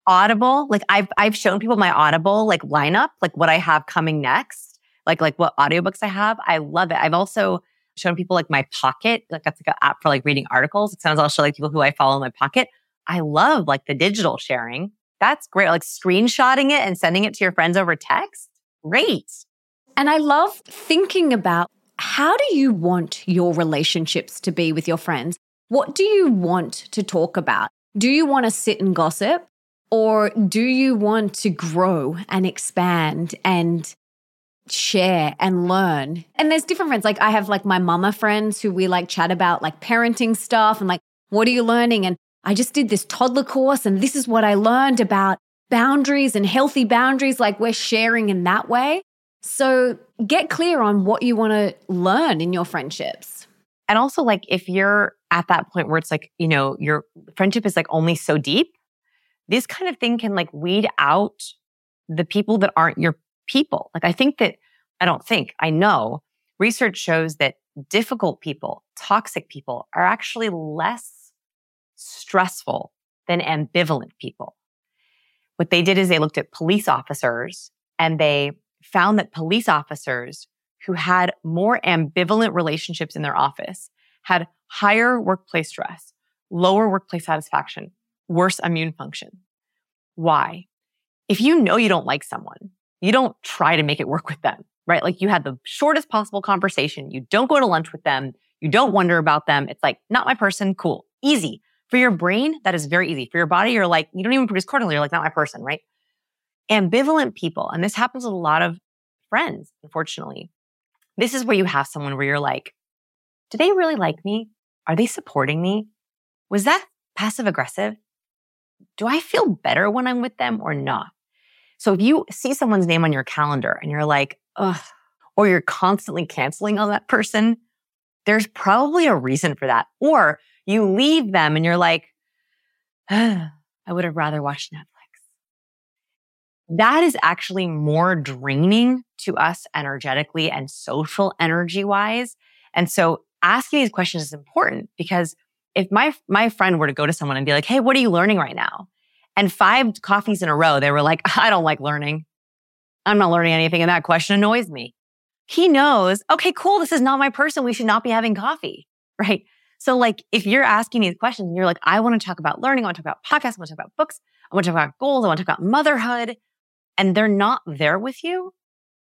Audible. Like I've I've shown people my Audible like lineup, like what I have coming next like like what audiobooks I have. I love it. I've also shown people like my pocket, like that's like an app for like reading articles. It sounds also like people who I follow in my pocket. I love like the digital sharing. That's great. Like screenshotting it and sending it to your friends over text. Great. And I love thinking about how do you want your relationships to be with your friends? What do you want to talk about? Do you want to sit and gossip? Or do you want to grow and expand and share and learn. And there's different friends. Like I have like my mama friends who we like chat about like parenting stuff and like, what are you learning? And I just did this toddler course and this is what I learned about boundaries and healthy boundaries. Like we're sharing in that way. So get clear on what you want to learn in your friendships. And also, like, if you're at that point where it's like, you know, your friendship is like only so deep, this kind of thing can like weed out the people that aren't your people. Like I think that, I don't think, I know research shows that difficult people, toxic people are actually less stressful than ambivalent people. What they did is they looked at police officers and they found that police officers who had more ambivalent relationships in their office had higher workplace stress, lower workplace satisfaction, worse immune function. Why? If you know you don't like someone, you don't try to make it work with them, right? Like you had the shortest possible conversation. You don't go to lunch with them. You don't wonder about them. It's like, not my person. Cool. Easy. For your brain, that is very easy. For your body, you're like, you don't even produce cortisol. You're like, not my person, right? Ambivalent people, and this happens with a lot of friends, unfortunately. This is where you have someone where you're like, do they really like me? Are they supporting me? Was that passive aggressive? Do I feel better when I'm with them or not? So if you see someone's name on your calendar and you're like, ugh, or you're constantly canceling on that person, there's probably a reason for that. Or you leave them and you're like, I would have rather watched Netflix. That is actually more draining to us energetically and social energy wise. And so asking these questions is important because if my, my friend were to go to someone and be like, Hey, what are you learning right now? And five coffees in a row, they were like, I don't like learning. I'm not learning anything. And that question annoys me. He knows, okay, cool. This is not my person. We should not be having coffee. Right. So like if you're asking these questions and you're like, I want to talk about learning, I want to talk about podcasts, I want to talk about books, I want to talk about goals, I want to talk about motherhood, and they're not there with you,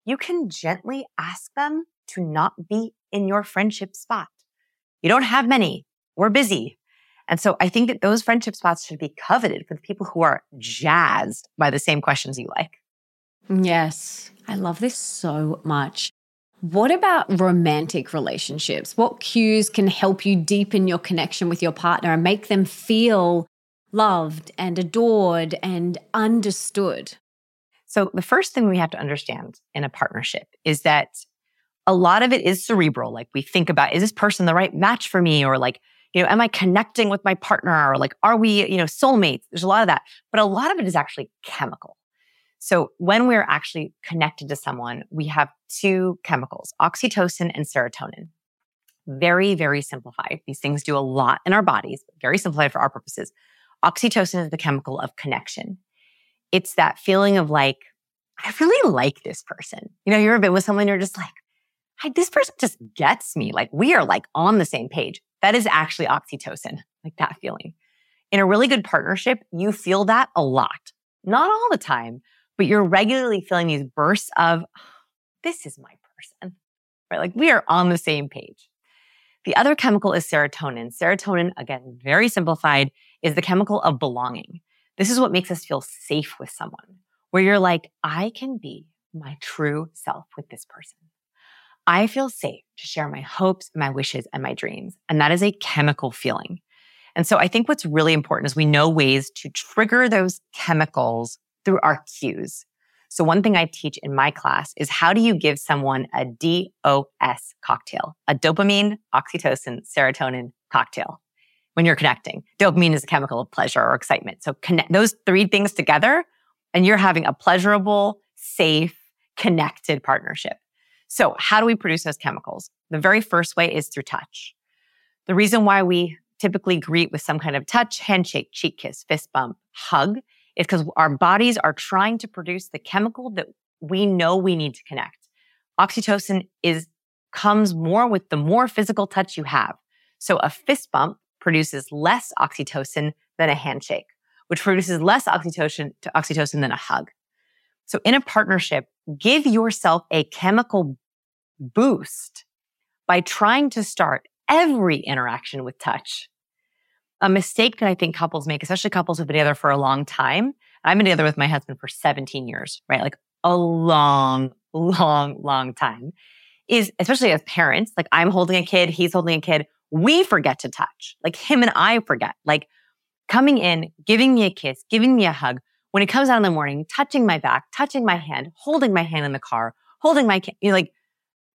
you can gently ask them to not be in your friendship spot. You don't have many. We're busy. And so I think that those friendship spots should be coveted for the people who are jazzed by the same questions you like. Yes, I love this so much. What about romantic relationships? What cues can help you deepen your connection with your partner and make them feel loved and adored and understood? So, the first thing we have to understand in a partnership is that a lot of it is cerebral. Like, we think about, is this person the right match for me? Or, like, you know, am I connecting with my partner? Or, like, are we, you know, soulmates? There's a lot of that. But a lot of it is actually chemical. So when we're actually connected to someone, we have two chemicals, oxytocin and serotonin. Very, very simplified. These things do a lot in our bodies, very simplified for our purposes. Oxytocin is the chemical of connection. It's that feeling of like, I really like this person. You know, you've ever been with someone, you're just like, this person just gets me. Like we are like on the same page. That is actually oxytocin, like that feeling. In a really good partnership, you feel that a lot. Not all the time, but you're regularly feeling these bursts of, this is my person, right? Like we are on the same page. The other chemical is serotonin. Serotonin, again, very simplified, is the chemical of belonging. This is what makes us feel safe with someone, where you're like, I can be my true self with this person. I feel safe to share my hopes, my wishes, and my dreams. And that is a chemical feeling. And so I think what's really important is we know ways to trigger those chemicals through our cues. So one thing I teach in my class is how do you give someone a DOS cocktail, a dopamine, oxytocin, serotonin cocktail when you're connecting. Dopamine is a chemical of pleasure or excitement. So connect those three things together and you're having a pleasurable, safe, connected partnership. So how do we produce those chemicals? The very first way is through touch. The reason why we typically greet with some kind of touch, handshake, cheek kiss, fist bump, hug is because our bodies are trying to produce the chemical that we know we need to connect. Oxytocin is comes more with the more physical touch you have. So a fist bump produces less oxytocin than a handshake, which produces less oxytocin to oxytocin than a hug. So in a partnership, give yourself a chemical boost by trying to start every interaction with touch a mistake that I think couples make, especially couples who've been together for a long time. I've been together with my husband for 17 years, right? Like a long, long, long time is especially as parents, like I'm holding a kid, he's holding a kid. We forget to touch. Like him and I forget, like coming in, giving me a kiss, giving me a hug. When he comes out in the morning, touching my back, touching my hand, holding my hand in the car, holding my, you know, like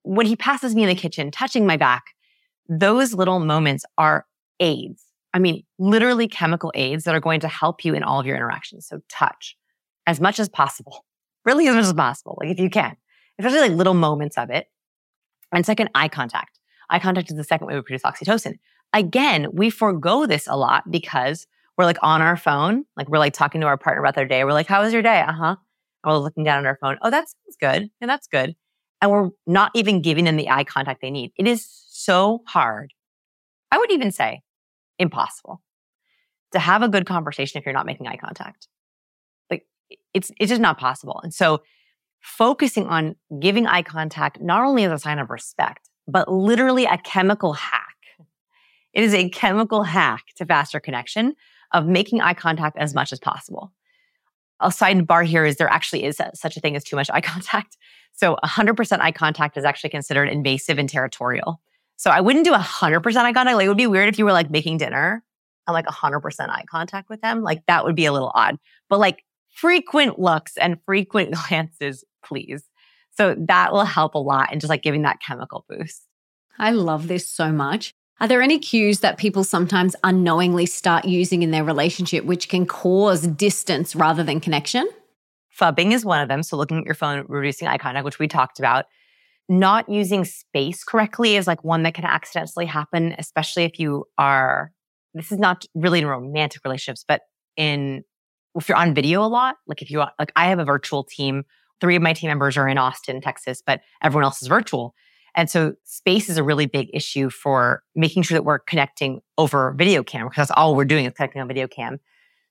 when he passes me in the kitchen, touching my back, those little moments are aids I mean, literally chemical aids that are going to help you in all of your interactions. So touch as much as possible, really as much as possible, like if you can, especially like little moments of it. And second, eye contact. Eye contact is the second way we produce oxytocin. Again, we forego this a lot because we're like on our phone, like we're like talking to our partner about their day. We're like, how was your day? Uh huh. And we're looking down at our phone. Oh, that sounds good. And that's good. And we're not even giving them the eye contact they need. It is so hard. I would even say impossible to have a good conversation if you're not making eye contact. Like it's, it's just not possible. And so focusing on giving eye contact, not only as a sign of respect, but literally a chemical hack. It is a chemical hack to faster connection of making eye contact as much as possible. a sidebar here is there actually is such a thing as too much eye contact. So 100% eye contact is actually considered invasive and territorial. So I wouldn't do 100% eye contact. Like it would be weird if you were like making dinner and like 100% eye contact with them. Like that would be a little odd. But like frequent looks and frequent glances, please. So that will help a lot in just like giving that chemical boost. I love this so much. Are there any cues that people sometimes unknowingly start using in their relationship which can cause distance rather than connection? Phubbing is one of them. So looking at your phone, reducing eye contact, which we talked about. Not using space correctly is like one that can accidentally happen, especially if you are, this is not really in romantic relationships, but in, if you're on video a lot, like if you, are, like I have a virtual team, three of my team members are in Austin, Texas, but everyone else is virtual. And so space is a really big issue for making sure that we're connecting over video cam because that's all we're doing is connecting on video cam.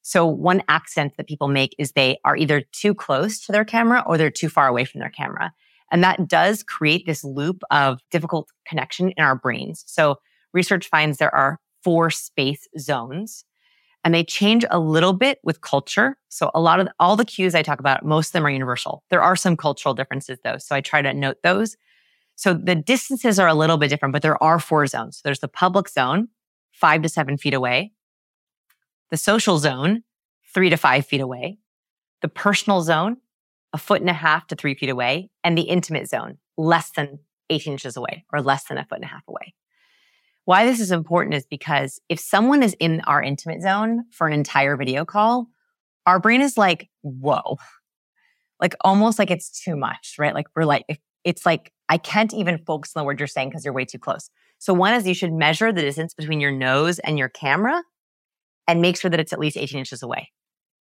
So one accent that people make is they are either too close to their camera or they're too far away from their camera. And that does create this loop of difficult connection in our brains. So research finds there are four space zones and they change a little bit with culture. So a lot of all the cues I talk about, most of them are universal. There are some cultural differences though. So I try to note those. So the distances are a little bit different, but there are four zones. There's the public zone, five to seven feet away, the social zone, three to five feet away, the personal zone, a foot and a half to three feet away, and the intimate zone, less than 18 inches away or less than a foot and a half away. Why this is important is because if someone is in our intimate zone for an entire video call, our brain is like, whoa, like almost like it's too much, right? Like we're like, it's like I can't even focus on the word you're saying because you're way too close. So one is you should measure the distance between your nose and your camera and make sure that it's at least 18 inches away.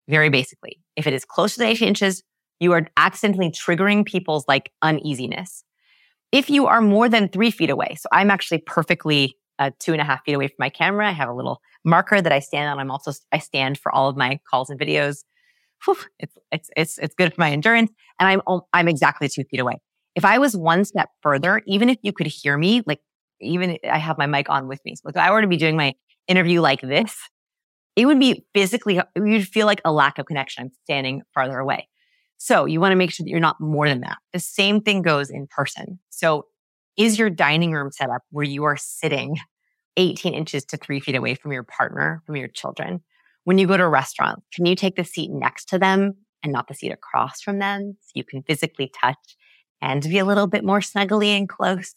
Very basically. If it is closer than 18 inches, you are accidentally triggering people's like uneasiness. If you are more than three feet away, so I'm actually perfectly uh, two and a half feet away from my camera. I have a little marker that I stand on. I'm also, I stand for all of my calls and videos. Whew, it's, it's, it's, it's good for my endurance. And I'm, I'm exactly two feet away. If I was one step further, even if you could hear me, like even I have my mic on with me. So if I were to be doing my interview like this, it would be physically, you'd feel like a lack of connection. I'm standing farther away. So you want to make sure that you're not more than that. The same thing goes in person. So is your dining room set up where you are sitting 18 inches to three feet away from your partner, from your children? When you go to a restaurant, can you take the seat next to them and not the seat across from them so you can physically touch and be a little bit more snuggly and close.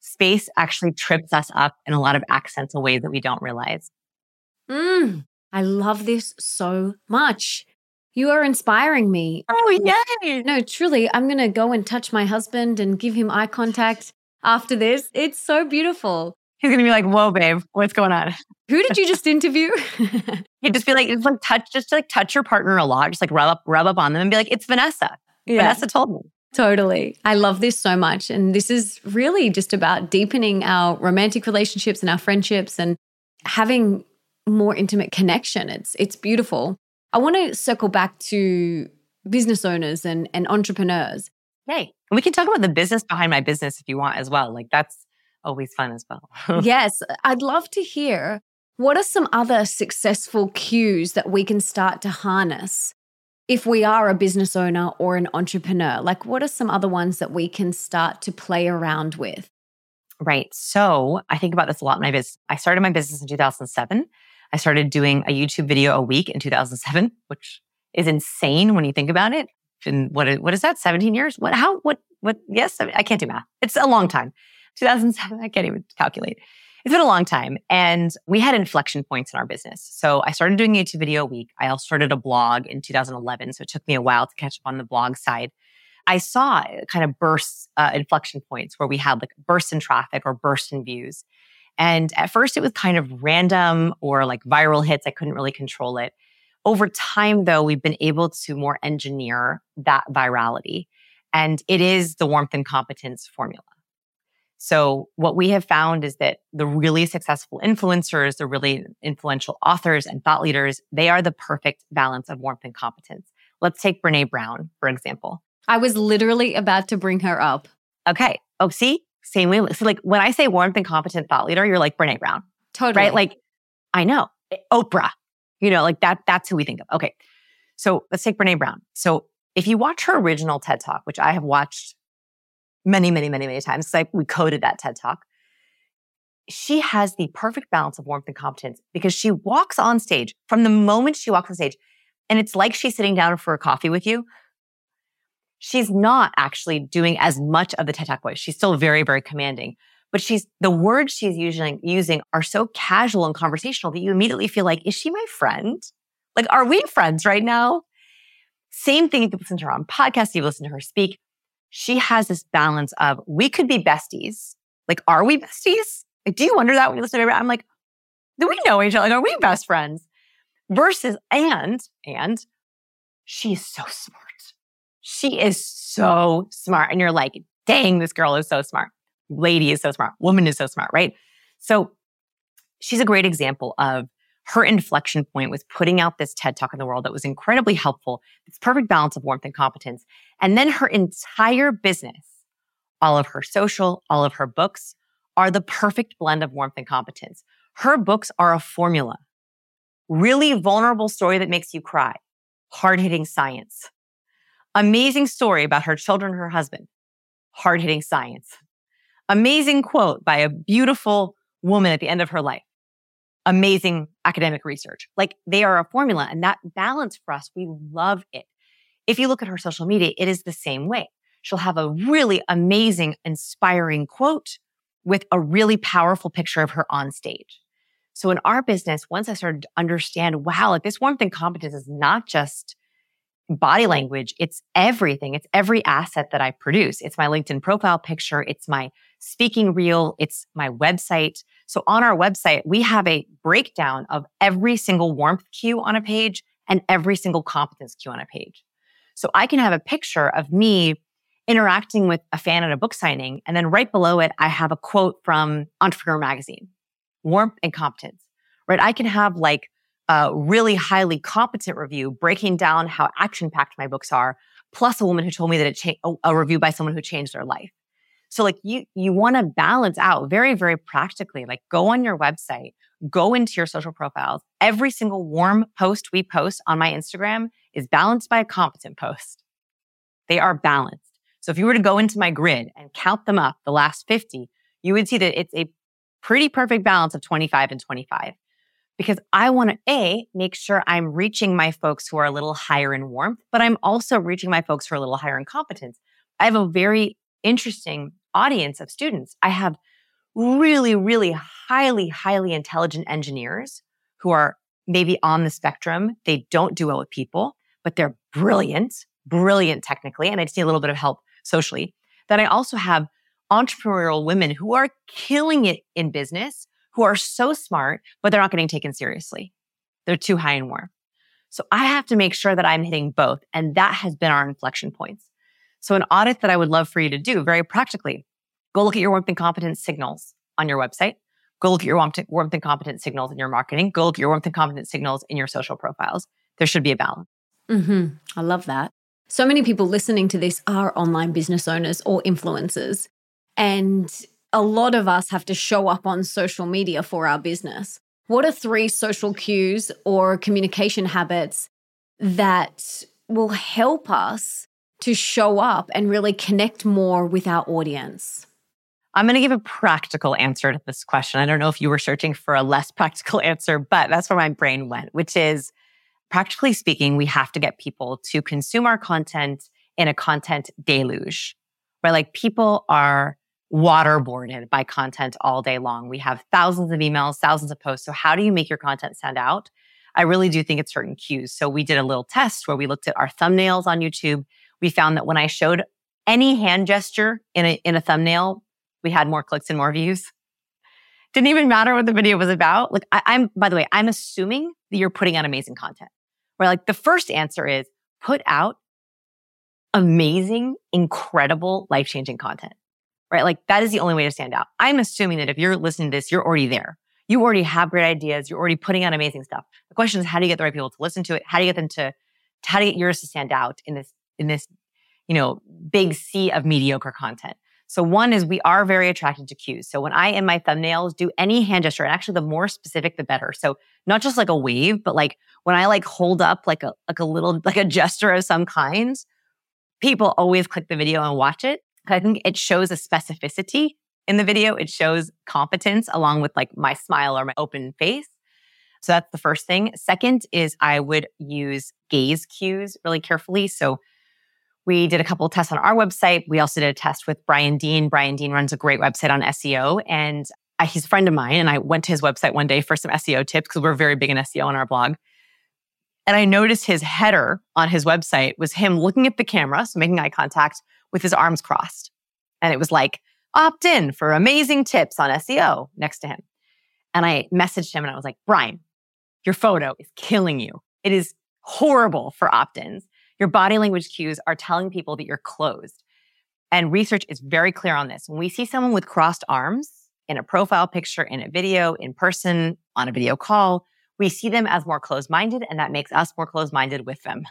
Space actually trips us up in a lot of accents in ways that we don't realize. Mm, I love this so much. You are inspiring me. Oh, yay. No, truly, I'm going to go and touch my husband and give him eye contact after this. It's so beautiful. He's to be like, whoa, babe, what's going on? Who did you just interview? He'd just be like, just like touch, just like touch your partner a lot. Just like rub up, rub up on them and be like, it's Vanessa. Yeah. Vanessa told me. Totally. I love this so much. And this is really just about deepening our romantic relationships and our friendships and having more intimate connection. It's it's beautiful. I want to circle back to business owners and, and entrepreneurs. Yay. And we can talk about the business behind my business if you want as well. Like that's always fun as well. yes. I'd love to hear what are some other successful cues that we can start to harness if we are a business owner or an entrepreneur? Like, what are some other ones that we can start to play around with? Right. So I think about this a lot in my business. I started my business in 2007. I started doing a YouTube video a week in 2007, which is insane when you think about it. And what is, what is that? 17 years? What, how, what, what? Yes, I can't do math. It's a long time. 2007, I can't even calculate it's been a long time and we had inflection points in our business. So I started doing YouTube video a week. I also started a blog in 2011. So it took me a while to catch up on the blog side. I saw kind of bursts, uh, inflection points where we had like bursts in traffic or bursts in views. And at first it was kind of random or like viral hits. I couldn't really control it. Over time, though, we've been able to more engineer that virality. And it is the warmth and competence formula. So what we have found is that the really successful influencers, the really influential authors and thought leaders, they are the perfect balance of warmth and competence. Let's take Brene Brown, for example. I was literally about to bring her up. Okay. Oh, see? Same way. So like when I say warmth and competent thought leader, you're like Brene Brown. Totally. Right? Like I know. Oprah. You know, like that, that's who we think of. Okay. So let's take Brene Brown. So if you watch her original TED Talk, which I have watched many, many, many, many times, because we coded that TED Talk, she has the perfect balance of warmth and competence because she walks on stage from the moment she walks on stage, and it's like she's sitting down for a coffee with you. She's not actually doing as much of the TED Talk voice. She's still very, very commanding, but she's the words she's using using are so casual and conversational that you immediately feel like, is she my friend? Like, are we friends right now? Same thing if you listen to her on podcasts, you listen to her speak. She has this balance of we could be besties. Like, are we besties? Like, do you wonder that when you listen to her? I'm like, do we know each other? Like, are we best friends? Versus, and, and she's so smart. She is so smart. And you're like, dang, this girl is so smart. Lady is so smart. Woman is so smart, right? So she's a great example of her inflection point was putting out this TED talk in the world that was incredibly helpful. This perfect balance of warmth and competence. And then her entire business, all of her social, all of her books are the perfect blend of warmth and competence. Her books are a formula. Really vulnerable story that makes you cry. Hard hitting science. Amazing story about her children, her husband. Hard hitting science. Amazing quote by a beautiful woman at the end of her life amazing academic research. Like they are a formula and that balance for us, we love it. If you look at her social media, it is the same way. She'll have a really amazing, inspiring quote with a really powerful picture of her on stage. So in our business, once I started to understand, wow, like this warmth and competence is not just body language. It's everything. It's every asset that I produce. It's my LinkedIn profile picture. It's my speaking reel. It's my website. So on our website, we have a breakdown of every single warmth cue on a page and every single competence cue on a page. So I can have a picture of me interacting with a fan at a book signing. And then right below it, I have a quote from Entrepreneur Magazine, warmth and competence, right? I can have like a really highly competent review breaking down how action packed my books are, plus a woman who told me that it changed a review by someone who changed their life. So like you, you want to balance out very, very practically, like go on your website, go into your social profiles. Every single warm post we post on my Instagram is balanced by a competent post. They are balanced. So if you were to go into my grid and count them up, the last 50, you would see that it's a pretty perfect balance of 25 and 25 because I want to A, make sure I'm reaching my folks who are a little higher in warmth, but I'm also reaching my folks who are a little higher in competence. I have a very interesting audience of students. I have really, really highly, highly intelligent engineers who are maybe on the spectrum. They don't do well with people, but they're brilliant, brilliant technically. And I just need a little bit of help socially. Then I also have entrepreneurial women who are killing it in business, who are so smart, but they're not getting taken seriously. They're too high and warm. So I have to make sure that I'm hitting both. And that has been our inflection points. So an audit that I would love for you to do very practically, go look at your warmth and competence signals on your website. Go look at your warmth and competence signals in your marketing. Go look at your warmth and competence signals in your social profiles. There should be a balance. Mm-hmm. I love that. So many people listening to this are online business owners or influencers. And a lot of us have to show up on social media for our business. What are three social cues or communication habits that will help us to show up and really connect more with our audience? I'm going to give a practical answer to this question. I don't know if you were searching for a less practical answer, but that's where my brain went, which is practically speaking, we have to get people to consume our content in a content deluge, where like people are waterboarded by content all day long. We have thousands of emails, thousands of posts. So how do you make your content stand out? I really do think it's certain cues. So we did a little test where we looked at our thumbnails on YouTube we found that when I showed any hand gesture in a, in a thumbnail, we had more clicks and more views. Didn't even matter what the video was about. Like I, I'm, by the way, I'm assuming that you're putting out amazing content. Where like the first answer is put out amazing, incredible, life changing content, right? Like that is the only way to stand out. I'm assuming that if you're listening to this, you're already there. You already have great ideas. You're already putting out amazing stuff. The question is, how do you get the right people to listen to it? How do you get them to, how do you get yours to stand out in this in this, you know, big sea of mediocre content. So one is we are very attracted to cues. So when I in my thumbnails do any hand gesture, and actually the more specific, the better. So not just like a wave, but like when I like hold up like a, like a little, like a gesture of some kind, people always click the video and watch it. I think it shows a specificity in the video. It shows competence along with like my smile or my open face. So that's the first thing. Second is I would use gaze cues really carefully. So we did a couple of tests on our website. We also did a test with Brian Dean. Brian Dean runs a great website on SEO and he's a friend of mine. And I went to his website one day for some SEO tips because we're very big in SEO on our blog. And I noticed his header on his website was him looking at the camera, so making eye contact with his arms crossed. And it was like, opt in for amazing tips on SEO next to him. And I messaged him and I was like, Brian, your photo is killing you. It is horrible for opt ins. Your body language cues are telling people that you're closed. And research is very clear on this. When we see someone with crossed arms in a profile picture, in a video, in person, on a video call, we see them as more closed minded, and that makes us more closed minded with them.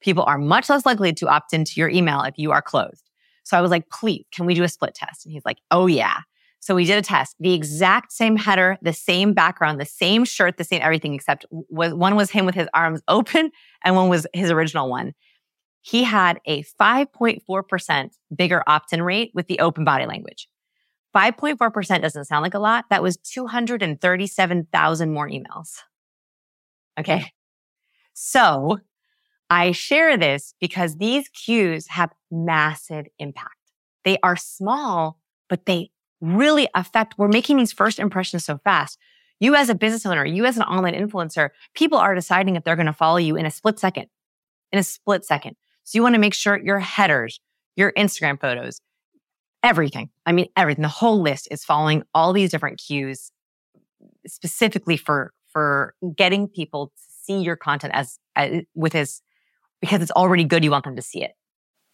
People are much less likely to opt into your email if you are closed. So I was like, please, can we do a split test? And he's like, oh, yeah. So we did a test, the exact same header, the same background, the same shirt, the same everything, except one was him with his arms open and one was his original one. He had a 5.4% bigger opt in rate with the open body language. 5.4% doesn't sound like a lot. That was 237,000 more emails. Okay. So I share this because these cues have massive impact. They are small, but they really affect. We're making these first impressions so fast. You as a business owner, you as an online influencer, people are deciding if they're going to follow you in a split second, in a split second. So you want to make sure your headers, your Instagram photos, everything. I mean, everything, the whole list is following all these different cues specifically for, for getting people to see your content as, as with as, because it's already good. You want them to see it.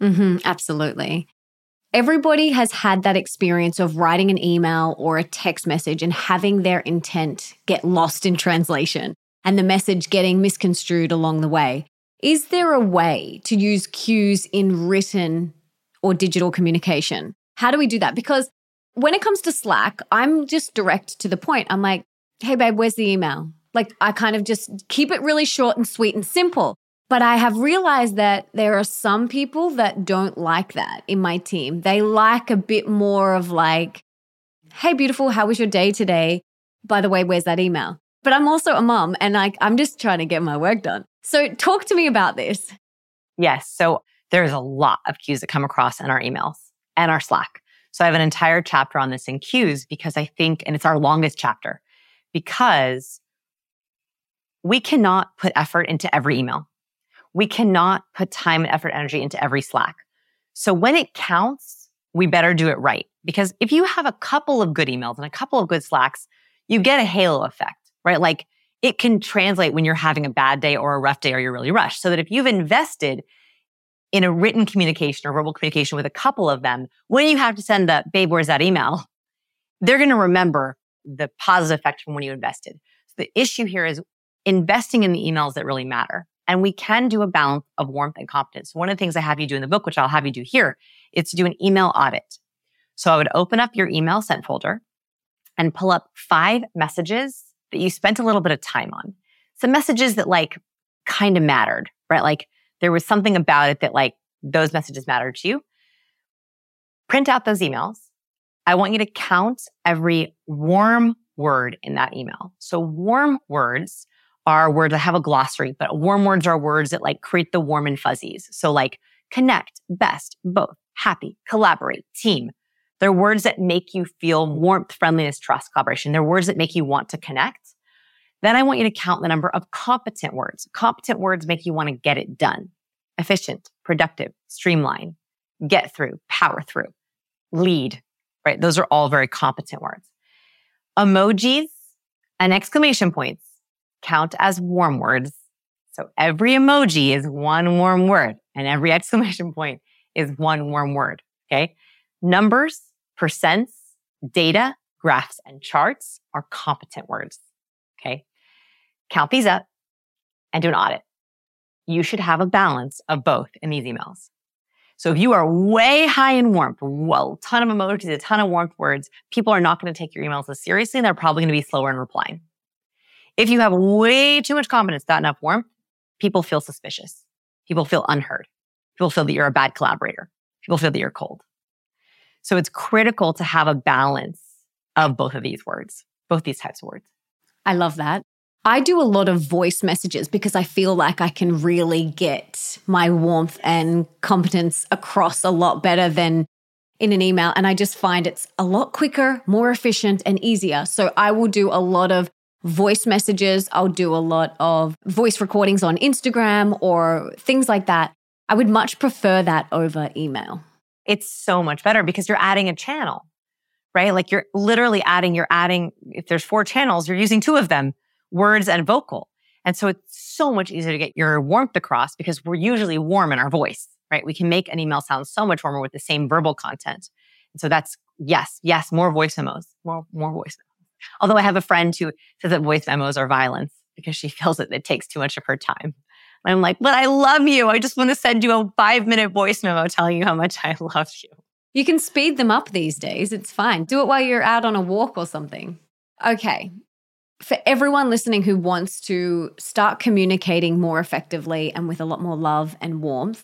Mm-hmm, absolutely. Everybody has had that experience of writing an email or a text message and having their intent get lost in translation and the message getting misconstrued along the way. Is there a way to use cues in written or digital communication? How do we do that? Because when it comes to Slack, I'm just direct to the point. I'm like, hey, babe, where's the email? Like, I kind of just keep it really short and sweet and simple. But I have realized that there are some people that don't like that in my team. They like a bit more of like, hey, beautiful, how was your day today? By the way, where's that email? But I'm also a mom and like, I'm just trying to get my work done. So talk to me about this. Yes. So there's a lot of cues that come across in our emails and our Slack. So I have an entire chapter on this in cues because I think, and it's our longest chapter because we cannot put effort into every email we cannot put time and effort, energy into every Slack. So when it counts, we better do it right. Because if you have a couple of good emails and a couple of good Slacks, you get a halo effect, right? Like it can translate when you're having a bad day or a rough day or you're really rushed. So that if you've invested in a written communication or verbal communication with a couple of them, when you have to send the babe, where's that email? They're going to remember the positive effect from when you invested. So the issue here is investing in the emails that really matter. And we can do a balance of warmth and competence. One of the things I have you do in the book, which I'll have you do here, is to do an email audit. So I would open up your email sent folder and pull up five messages that you spent a little bit of time on. Some messages that like kind of mattered, right? Like there was something about it that like those messages mattered to you. Print out those emails. I want you to count every warm word in that email. So warm words are words that have a glossary, but warm words are words that like create the warm and fuzzies. So like connect, best, both, happy, collaborate, team. They're words that make you feel warmth, friendliness, trust, collaboration. They're words that make you want to connect. Then I want you to count the number of competent words. Competent words make you want to get it done. Efficient, productive, streamline, get through, power through, lead, right? Those are all very competent words. Emojis and exclamation points count as warm words. So every emoji is one warm word and every exclamation point is one warm word. Okay. Numbers, percents, data, graphs, and charts are competent words. Okay. Count these up and do an audit. You should have a balance of both in these emails. So if you are way high in warmth, well, ton of emojis, a ton of warmth words, people are not going to take your emails as seriously and they're probably going to be slower in replying. If you have way too much confidence, not enough warmth, people feel suspicious. People feel unheard. People feel that you're a bad collaborator. People feel that you're cold. So it's critical to have a balance of both of these words, both these types of words. I love that. I do a lot of voice messages because I feel like I can really get my warmth and competence across a lot better than in an email. And I just find it's a lot quicker, more efficient, and easier. So I will do a lot of voice messages. I'll do a lot of voice recordings on Instagram or things like that. I would much prefer that over email. It's so much better because you're adding a channel, right? Like you're literally adding, you're adding, if there's four channels, you're using two of them words and vocal. And so it's so much easier to get your warmth across because we're usually warm in our voice, right? We can make an email sound so much warmer with the same verbal content. And so that's yes, yes, more voice memos, more, more voice memos. Although I have a friend who says that voice memos are violence because she feels that it takes too much of her time. And I'm like, but I love you. I just want to send you a five minute voice memo telling you how much I love you. You can speed them up these days. It's fine. Do it while you're out on a walk or something. Okay for everyone listening who wants to start communicating more effectively and with a lot more love and warmth,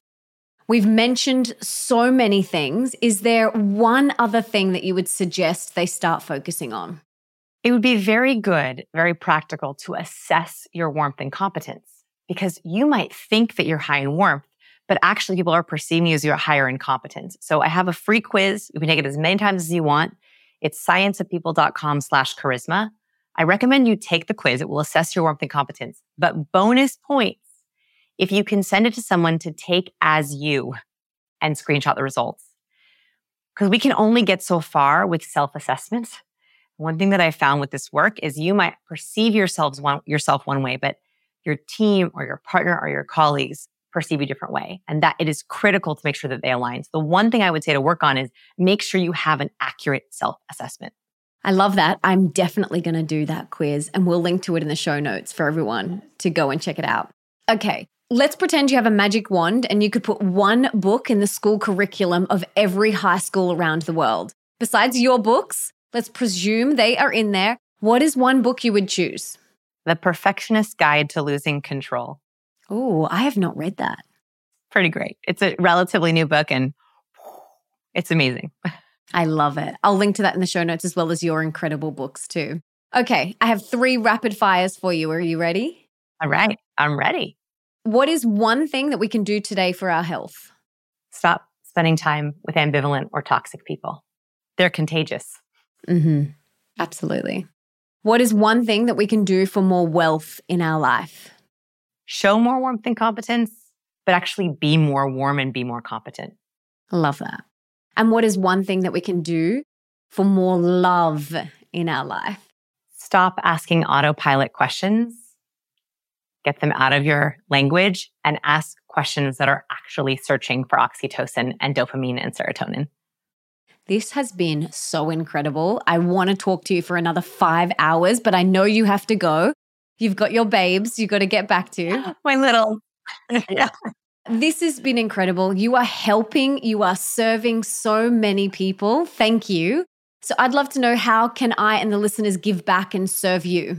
we've mentioned so many things. Is there one other thing that you would suggest they start focusing on? It would be very good, very practical to assess your warmth and competence because you might think that you're high in warmth, but actually people are perceiving you as you're higher in competence. So I have a free quiz. You can take it as many times as you want. It's scienceofpeople.com slash charisma. I recommend you take the quiz. It will assess your warmth and competence. But bonus points if you can send it to someone to take as you and screenshot the results. Because we can only get so far with self assessment. One thing that I found with this work is you might perceive yourselves one, yourself one way, but your team or your partner or your colleagues perceive a different way. And that it is critical to make sure that they align. So the one thing I would say to work on is make sure you have an accurate self assessment. I love that. I'm definitely going to do that quiz and we'll link to it in the show notes for everyone to go and check it out. Okay, let's pretend you have a magic wand and you could put one book in the school curriculum of every high school around the world. Besides your books, let's presume they are in there. What is one book you would choose? The Perfectionist Guide to Losing Control. Oh, I have not read that. Pretty great. It's a relatively new book and it's amazing. I love it. I'll link to that in the show notes as well as your incredible books too. Okay, I have three rapid fires for you. Are you ready? All right, I'm ready. What is one thing that we can do today for our health? Stop spending time with ambivalent or toxic people. They're contagious. Mm-hmm. Absolutely. What is one thing that we can do for more wealth in our life? Show more warmth and competence, but actually be more warm and be more competent. Love that. And what is one thing that we can do for more love in our life? Stop asking autopilot questions, get them out of your language, and ask questions that are actually searching for oxytocin and dopamine and serotonin. This has been so incredible. I want to talk to you for another five hours, but I know you have to go. You've got your babes, you've got to get back to. My little. yeah. This has been incredible. You are helping, you are serving so many people. Thank you. So I'd love to know how can I and the listeners give back and serve you?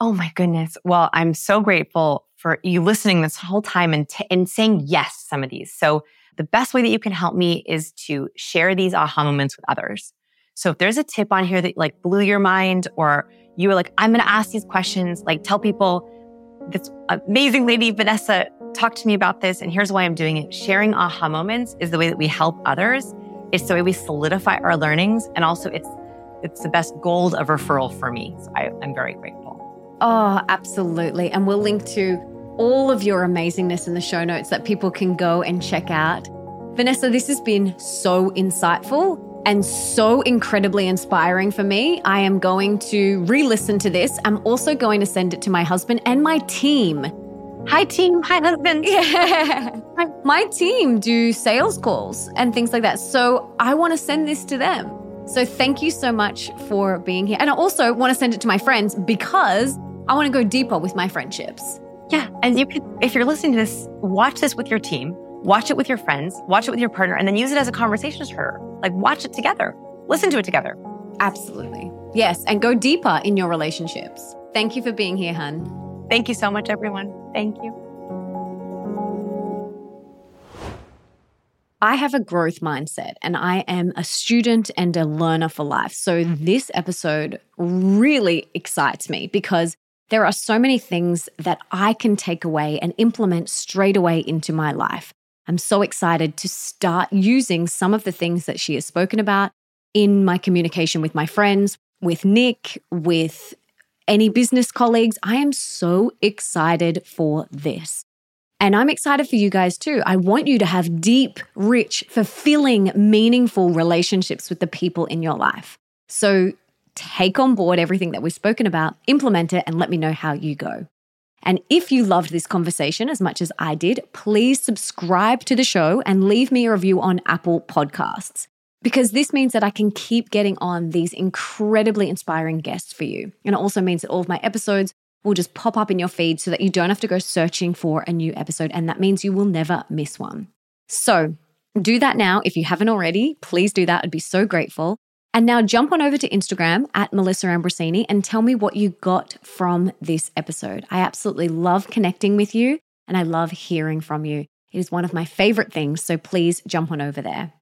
Oh my goodness. Well, I'm so grateful for you listening this whole time and, t- and saying yes to some of these. So the best way that you can help me is to share these aha moments with others. So if there's a tip on here that like blew your mind or you were like, I'm going to ask these questions, like tell people this amazing lady, Vanessa, talk to me about this, and here's why I'm doing it. Sharing aha moments is the way that we help others. It's the way we solidify our learnings, and also it's it's the best gold of referral for me. So I, I'm very grateful. Oh, absolutely. And we'll link to all of your amazingness in the show notes that people can go and check out. Vanessa, this has been so insightful and so incredibly inspiring for me. I am going to re listen to this. I'm also going to send it to my husband and my team Hi, team. Hi, husband. Yeah. My team do sales calls and things like that. So I want to send this to them. So thank you so much for being here. And I also want to send it to my friends because I want to go deeper with my friendships. Yeah. And you could, if you're listening to this, watch this with your team. Watch it with your friends, watch it with your partner, and then use it as a conversation starter. Like, watch it together, listen to it together. Absolutely. Yes. And go deeper in your relationships. Thank you for being here, hun. Thank you so much, everyone. Thank you. I have a growth mindset and I am a student and a learner for life. So, this episode really excites me because there are so many things that I can take away and implement straight away into my life. I'm so excited to start using some of the things that she has spoken about in my communication with my friends, with Nick, with any business colleagues. I am so excited for this. And I'm excited for you guys too. I want you to have deep, rich, fulfilling, meaningful relationships with the people in your life. So take on board everything that we've spoken about, implement it, and let me know how you go. And if you loved this conversation as much as I did, please subscribe to the show and leave me a review on Apple Podcasts because this means that I can keep getting on these incredibly inspiring guests for you. And it also means that all of my episodes will just pop up in your feed so that you don't have to go searching for a new episode. And that means you will never miss one. So do that now. If you haven't already, please do that. I'd be so grateful. And now jump on over to Instagram at Melissa Ambrosini and tell me what you got from this episode. I absolutely love connecting with you and I love hearing from you. It is one of my favorite things. So please jump on over there.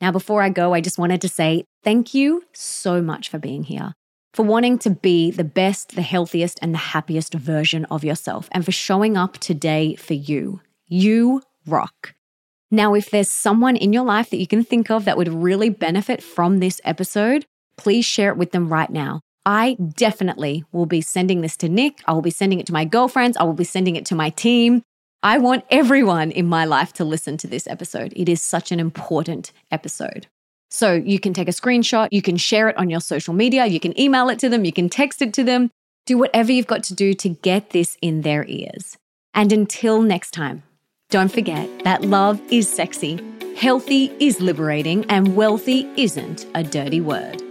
Now, before I go, I just wanted to say thank you so much for being here for wanting to be the best, the healthiest, and the happiest version of yourself, and for showing up today for you. You rock. Now, if there's someone in your life that you can think of that would really benefit from this episode, please share it with them right now. I definitely will be sending this to Nick. I will be sending it to my girlfriends. I will be sending it to my team. I want everyone in my life to listen to this episode. It is such an important episode. So you can take a screenshot, you can share it on your social media, you can email it to them, you can text it to them. Do whatever you've got to do to get this in their ears. And until next time, don't forget that love is sexy, healthy is liberating, and wealthy isn't a dirty word.